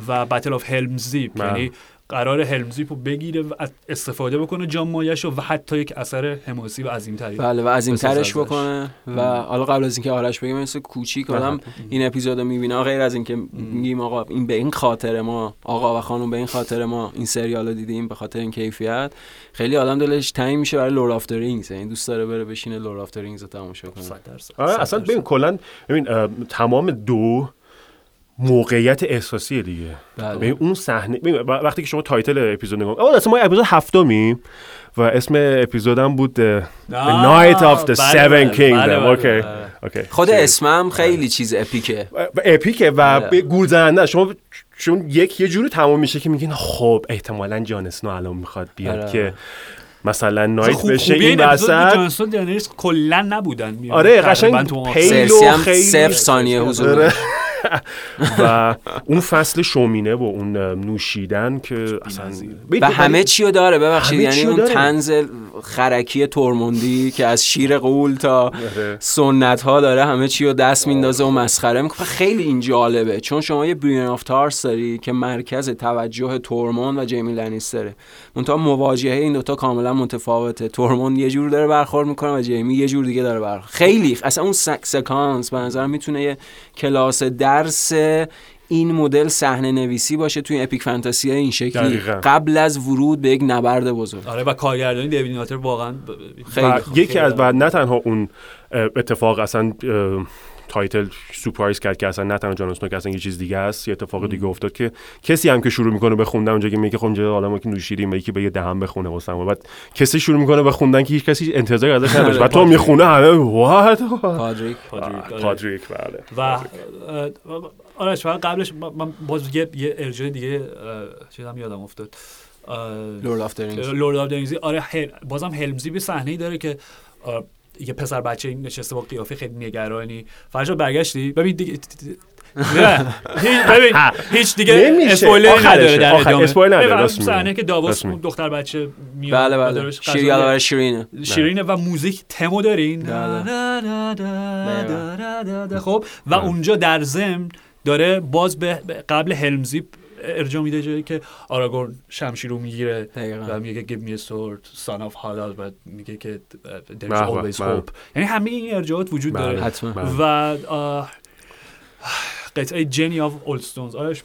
و Battle of Helm's Deep بله. یعنی قرار Helm's Deep رو بگیره و استفاده بکنه جان مایش و حتی یک اثر حماسی و عظیمتری. بله و عظیم ترش. بکنه. و حالا قبل از اینکه آرش بگه مثل کوچیک آدم این اپیزودو می‌بینه غیر از اینکه میگیم آقا این به این خاطر ما آقا و خانم به این خاطر ما این سریال رو دیدیم به خاطر این کیفیت خیلی آدم دلش تنگ میشه برای Lord of the Rings یعنی دوست داره بره بشینه Lord of the Rings رو تماشا کنه. صد درصد. آره اصلا. ببین کلا ببین تمام دو موقعیت احساسیه دیگه بله. ببین اون صحنه وقتی که شما title اپیزود نگاه آه اصلا ما اپیزود هفتمیم و اسم اپیزودم بود The, Night of the بله، Seven بله، Kingdom بله، بله، اوکی بله. اوکی خود اسمم خیلی چیز اپیکه و اپیکه و بله. گول زننده شما چون یک یه جوری تمام میشه که میگین خب احتمالا جان اسنو الان می‌خواد بیاد آره. که مثلا نایت خوب- بشه این وسط جانسون دنریس کلا نبودن. آره، قشنگ تو اون پیل آفیس. سرسی هم خیلی- صفر ثانیه حضور آره. و اون فصل شومینه و اون نوشیدن که اصلا و همه چی رو داره ببخشید. همه یعنی اون. طنز خرکی تورموندی که از شیر غول تا آره. سنت ها داره همه چی رو دست میندازه و مسخره می‌کنه. خیلی این جالبه. چون شما یه Brienne of Tarth داری که مرکز توجه تورموند و جیمی لنیستره. منتها مواجهه این دوتا کاملا متفاوته تورموند یه جور داره برخورد می‌کنه و جیمی یه جور دیگه داره برخورد خیلی اصلا اون سک سکانس به نظرم می‌تونه یه کلاس درس این مدل صحنه نویسی باشه توی epic fantasy این شکلی دقیقاً. قبل از ورود به یک نبرد بزرگ آره و کارگردانی دیوید واقعا ب- خیلی خوب. یکی از و نه تنها اون اتفاق اصلا title سورپرایز کرد که اصلا نه تنها جان اسنو که اصلا یه چیز دیگه است. یه اتفاق دیگه افتاد که کسی هم که شروع می‌کنه به خوندن اونجا که میگه خب اینجا آدمو که نوشیدیم یکی به یه دهن بخونه واسه بعد کسی شروع می‌کنه به خوندن که هیچ کسی انتظاری ازش نداشت. بعد تو می‌خونه همه what پادریک. پادریک، آره. پادریک بله. و آرش فقط قبلش من- باز یه یه ارجاع دیگه چیزم یادم افتاد. لورد آف درینگز لورد آف دنیزی آره. بازم هلمزی به صحنه داره که یه پسر بچه نشسته با قیافه خیلی نگرانی. فرشاد برگشتی؟ ببین دیگه نه. هیچ ببین هیچ دیگه آخرشه. نداره در ادامه. اسپویل نداره. صحنه. که داووس اون. دختر بچه میاد بله و بله دارش شیر غذا یادآور شیرینه شیرینه و موزیک تمو دارین. بله. خب و اونجا در ضمن داره باز به به قبل Helm's Deep ارجاع میده جایی که آراگورن شمشیر رو می‌گیره دقیقاً. و میگه give me your sword son of Háma و میگه که there's بله، always بله. hope یعنی همه این ارجاعات وجود بله. داره حتما. و قطعه Jenny of Oldstones آرش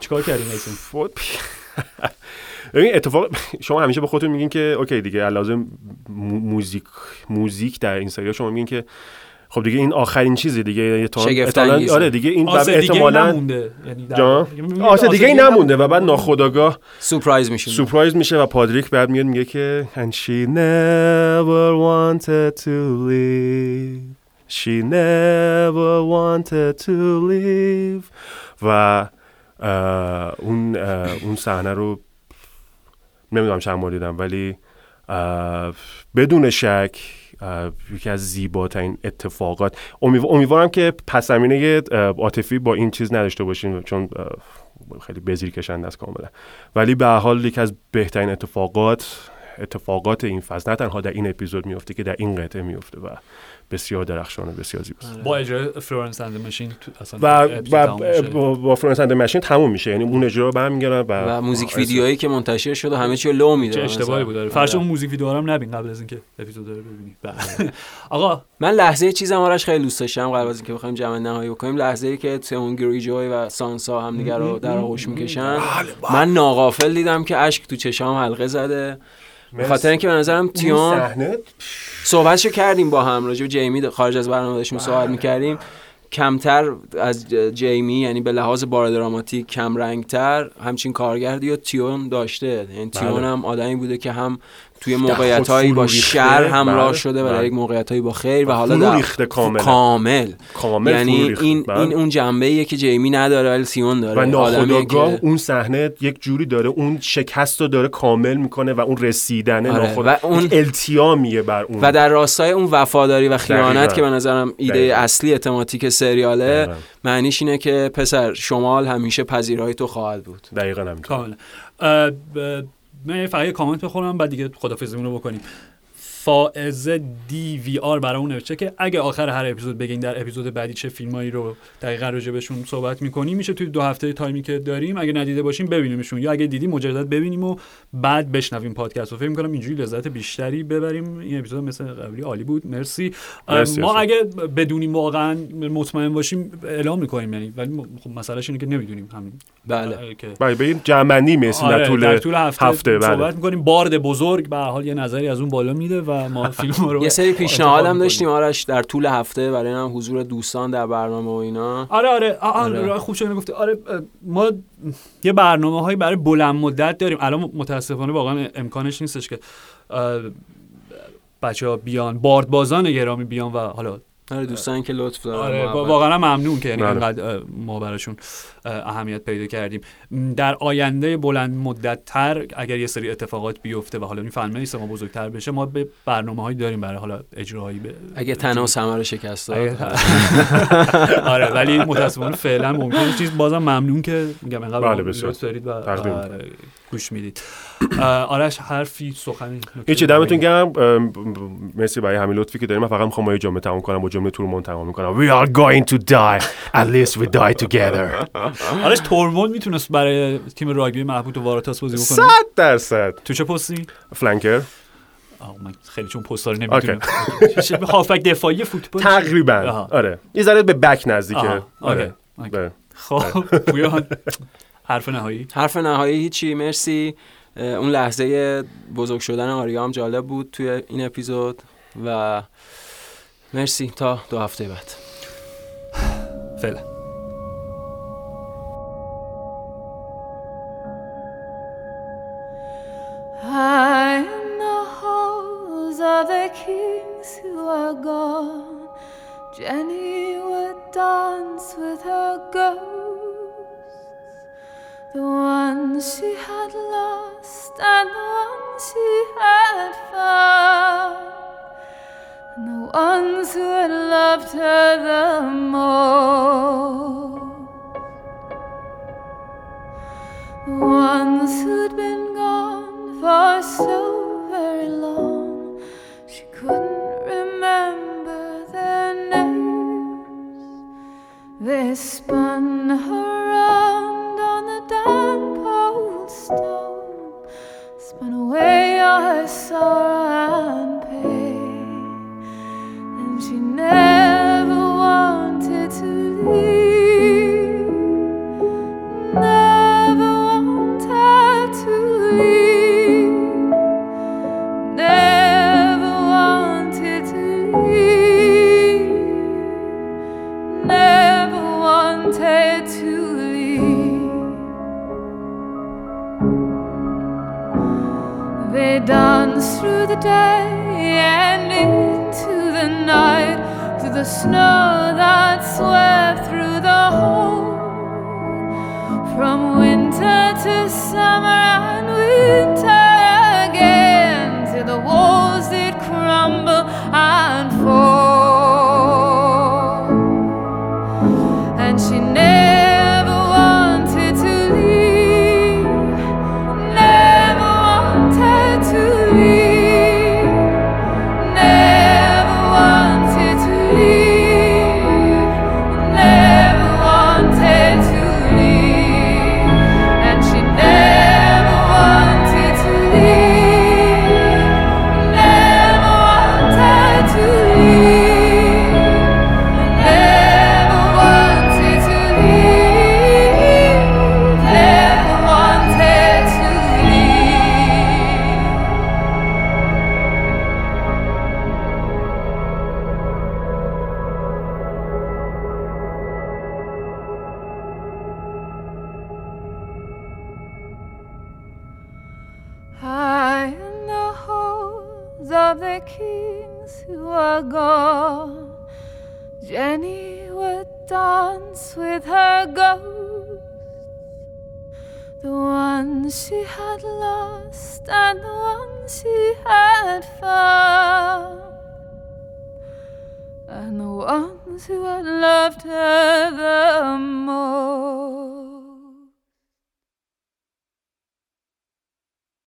چیکار کردیم فوت ببین اتفاق شما همیشه به خودتون میگین که اوکی دیگه مو- موزیک موزیک در این سریال شما میگین که خب دیگه این آخرین چیزه دیگه احتمالاً-. آره دیگه این دیگه احتمالاً نمونده. یعنی میگه آسه دیگه نمونده و بعد. ناخداگاه سورپرایز میشه سورپرایز میشه و پادریک بعد میاد میگه که and she never wanted to leave. She never wanted to leave. و اه، اون اه، اون صحنه رو نمی‌دونم چند بار دیدم ولی بدون شک یکی از زیباترین اتفاقات. امیدو- امیدوارم که پس زمینه عاطفی با این چیز نداشته باشین چون خیلی بزیر کشنده است کاملا. ولی به حال یکی از بهترین اتفاقات اتفاقات این فصل نه تنها در این اپیزود میفته که در این قطعه میفته و بسیار درخشانه بسیار زیباست. با اجرای Florence and the Machine اصلا و, و. با, با Florence and the Machine تموم میشه. یعنی اون اجرا رو برمیگردن و, و music video یی که منتشر شد و همه چی لو میده چه اشتباهی. بود آره. فرش اون موزیک ویدیو رو هم نبین قبل از اینکه اپیزود رو ببینی بله. آقا. من لحظه چیزم آرش خیلی دوست داشتم قبل از اینکه بخوایم جمع نهایی بکنیم. لحظه ای که تئون گریجوی و سانسا هم دیگه رو در آغوش می‌کشن. من ناغافل دیدم که اشک تو چشام حلقه زده. به خاطر اینکه به نظرم تیون صحنه صحبتشو کردیم با هم راجع جیمی خارج از برنامه داشتیم صحبت می‌کردیم. کمتر از جیمی یعنی به لحاظ بار دراماتیک کم رنگتر همچین کارگردی و تیون داشته. یعنی تیون بله. هم آدمی بوده که هم توی موقعیت هایی با. شر همراه بله. شده و در بله. یک موقعیت هایی با خیر و حالا در ریخته. کامل کامل یعنی. این بله. این اون جنبه ایه که جیمی نداره ولی تیون داره و که- اون صحنه یک جوری داره اون شکست رو داره کامل می‌کنه و اون رسیدنه آره. ناخود و اون- التیامیه بر اون و در راستای اون وفاداری و خیانت دقیقاً. که به نظرم ایده دقیقاً. اصلی تماتیک سریاله دقیقاً. معنیش اینه که پسر شمال همیشه پذیرای تو خواهد بود دقیقا همینطور من فقط یه کامنت بخونم بعد دیگه خدافظیمون رو بکنیم. فائز دی وی آر برامون نوشته که اگه آخر هر اپیزود بگین در اپیزود بعدی چه فیلمایی رو دقیقا راجع بهشون صحبت می‌کنیم میشه توی دو هفته تایمی که داریم اگه ندیده باشیم ببینیمشون. یا اگه دیدی مجدد ببینیم و بعد بشنویم پادکست و فکر می‌کنم اینجوری لذت بیشتری ببریم. این اپیزود مثل قبلی عالی بود. مرسی, مرسی، ما. اگه بدونیم واقعا مطمئن باشیم اعلام می‌کنیم یعنی. ولی خب مسئلهش اینه که نمی‌دونیم همین. بله. بله به این جمعنی می‌رسیم آره، در طول, در طول هفته, هفته بله. صحبت می‌کنیم. بارد بزرگ به حال یه نظری از اون بالا میده و ما فیلم رو یه سری هم. داشتیم آرش در طول هفته برای هم حضور دوستان در برنامه و اینا. آره آره. آره. خوب شده گفته آره ما یه برنامه هایی برای بلند مدت داریم. الان متاسفانه واقعا امکانش نیستش که بچه ها بیان. باردبازان گرامی بیان و حالا آره دوستان که لطف دارن آره. با- واقعا ممنون که یعنی بله. اینقدر ما براشون اه، اهمیت پیدا کردیم در آینده بلند مدت تر اگر یه سری اتفاقات بیفته و حالا این نیست ما بزرگتر بشه ما به برنامه هایی داریم برای حالا اجراهایی به اگه تنها رو شکست آره ولی متاسفانه فعلا ممکنه چیز بازم ممنون که میگم بله، بسیار. لطف دارید و تقدیم. آره، گوش می‌دید. آرش حرفی سخنی هیچی دمتون گرم. مرسی برای همین لطفی که داریم. من فقط می‌خوام با یه جمله تموم کنم با جمله تورمون تمام می‌کنم. We are going to die. At least we die together. آرش تورمون می‌تونست برای تیم راگبی محبوب و واراتاس بازی بکنه؟ صد درصد. تو چه پستی؟ فلانکر آه من خیلی چون پستار نمی‌دونم. هافبک دفاعی فوتبال تقریبا. آره. یه ذره به بک نزدیکه. آره. اوکی. بله. خب پویان. حرف نهایی. حرف نهایی هیچی مرسی. اون لحظه بزرگ شدن آریا هم جالب بود توی این اپیزود و مرسی. تا دو هفته بعد. فعلا. High in the halls of the kings who are gone, Jenny would dance with her ghosts, the ones she had lost and the ones she had found, and the ones who had loved her the most. The ones who'd been gone for so very long, she couldn't remember their names. They spun around saw day and into the night, through the snow that swept through the hole. From winter to summer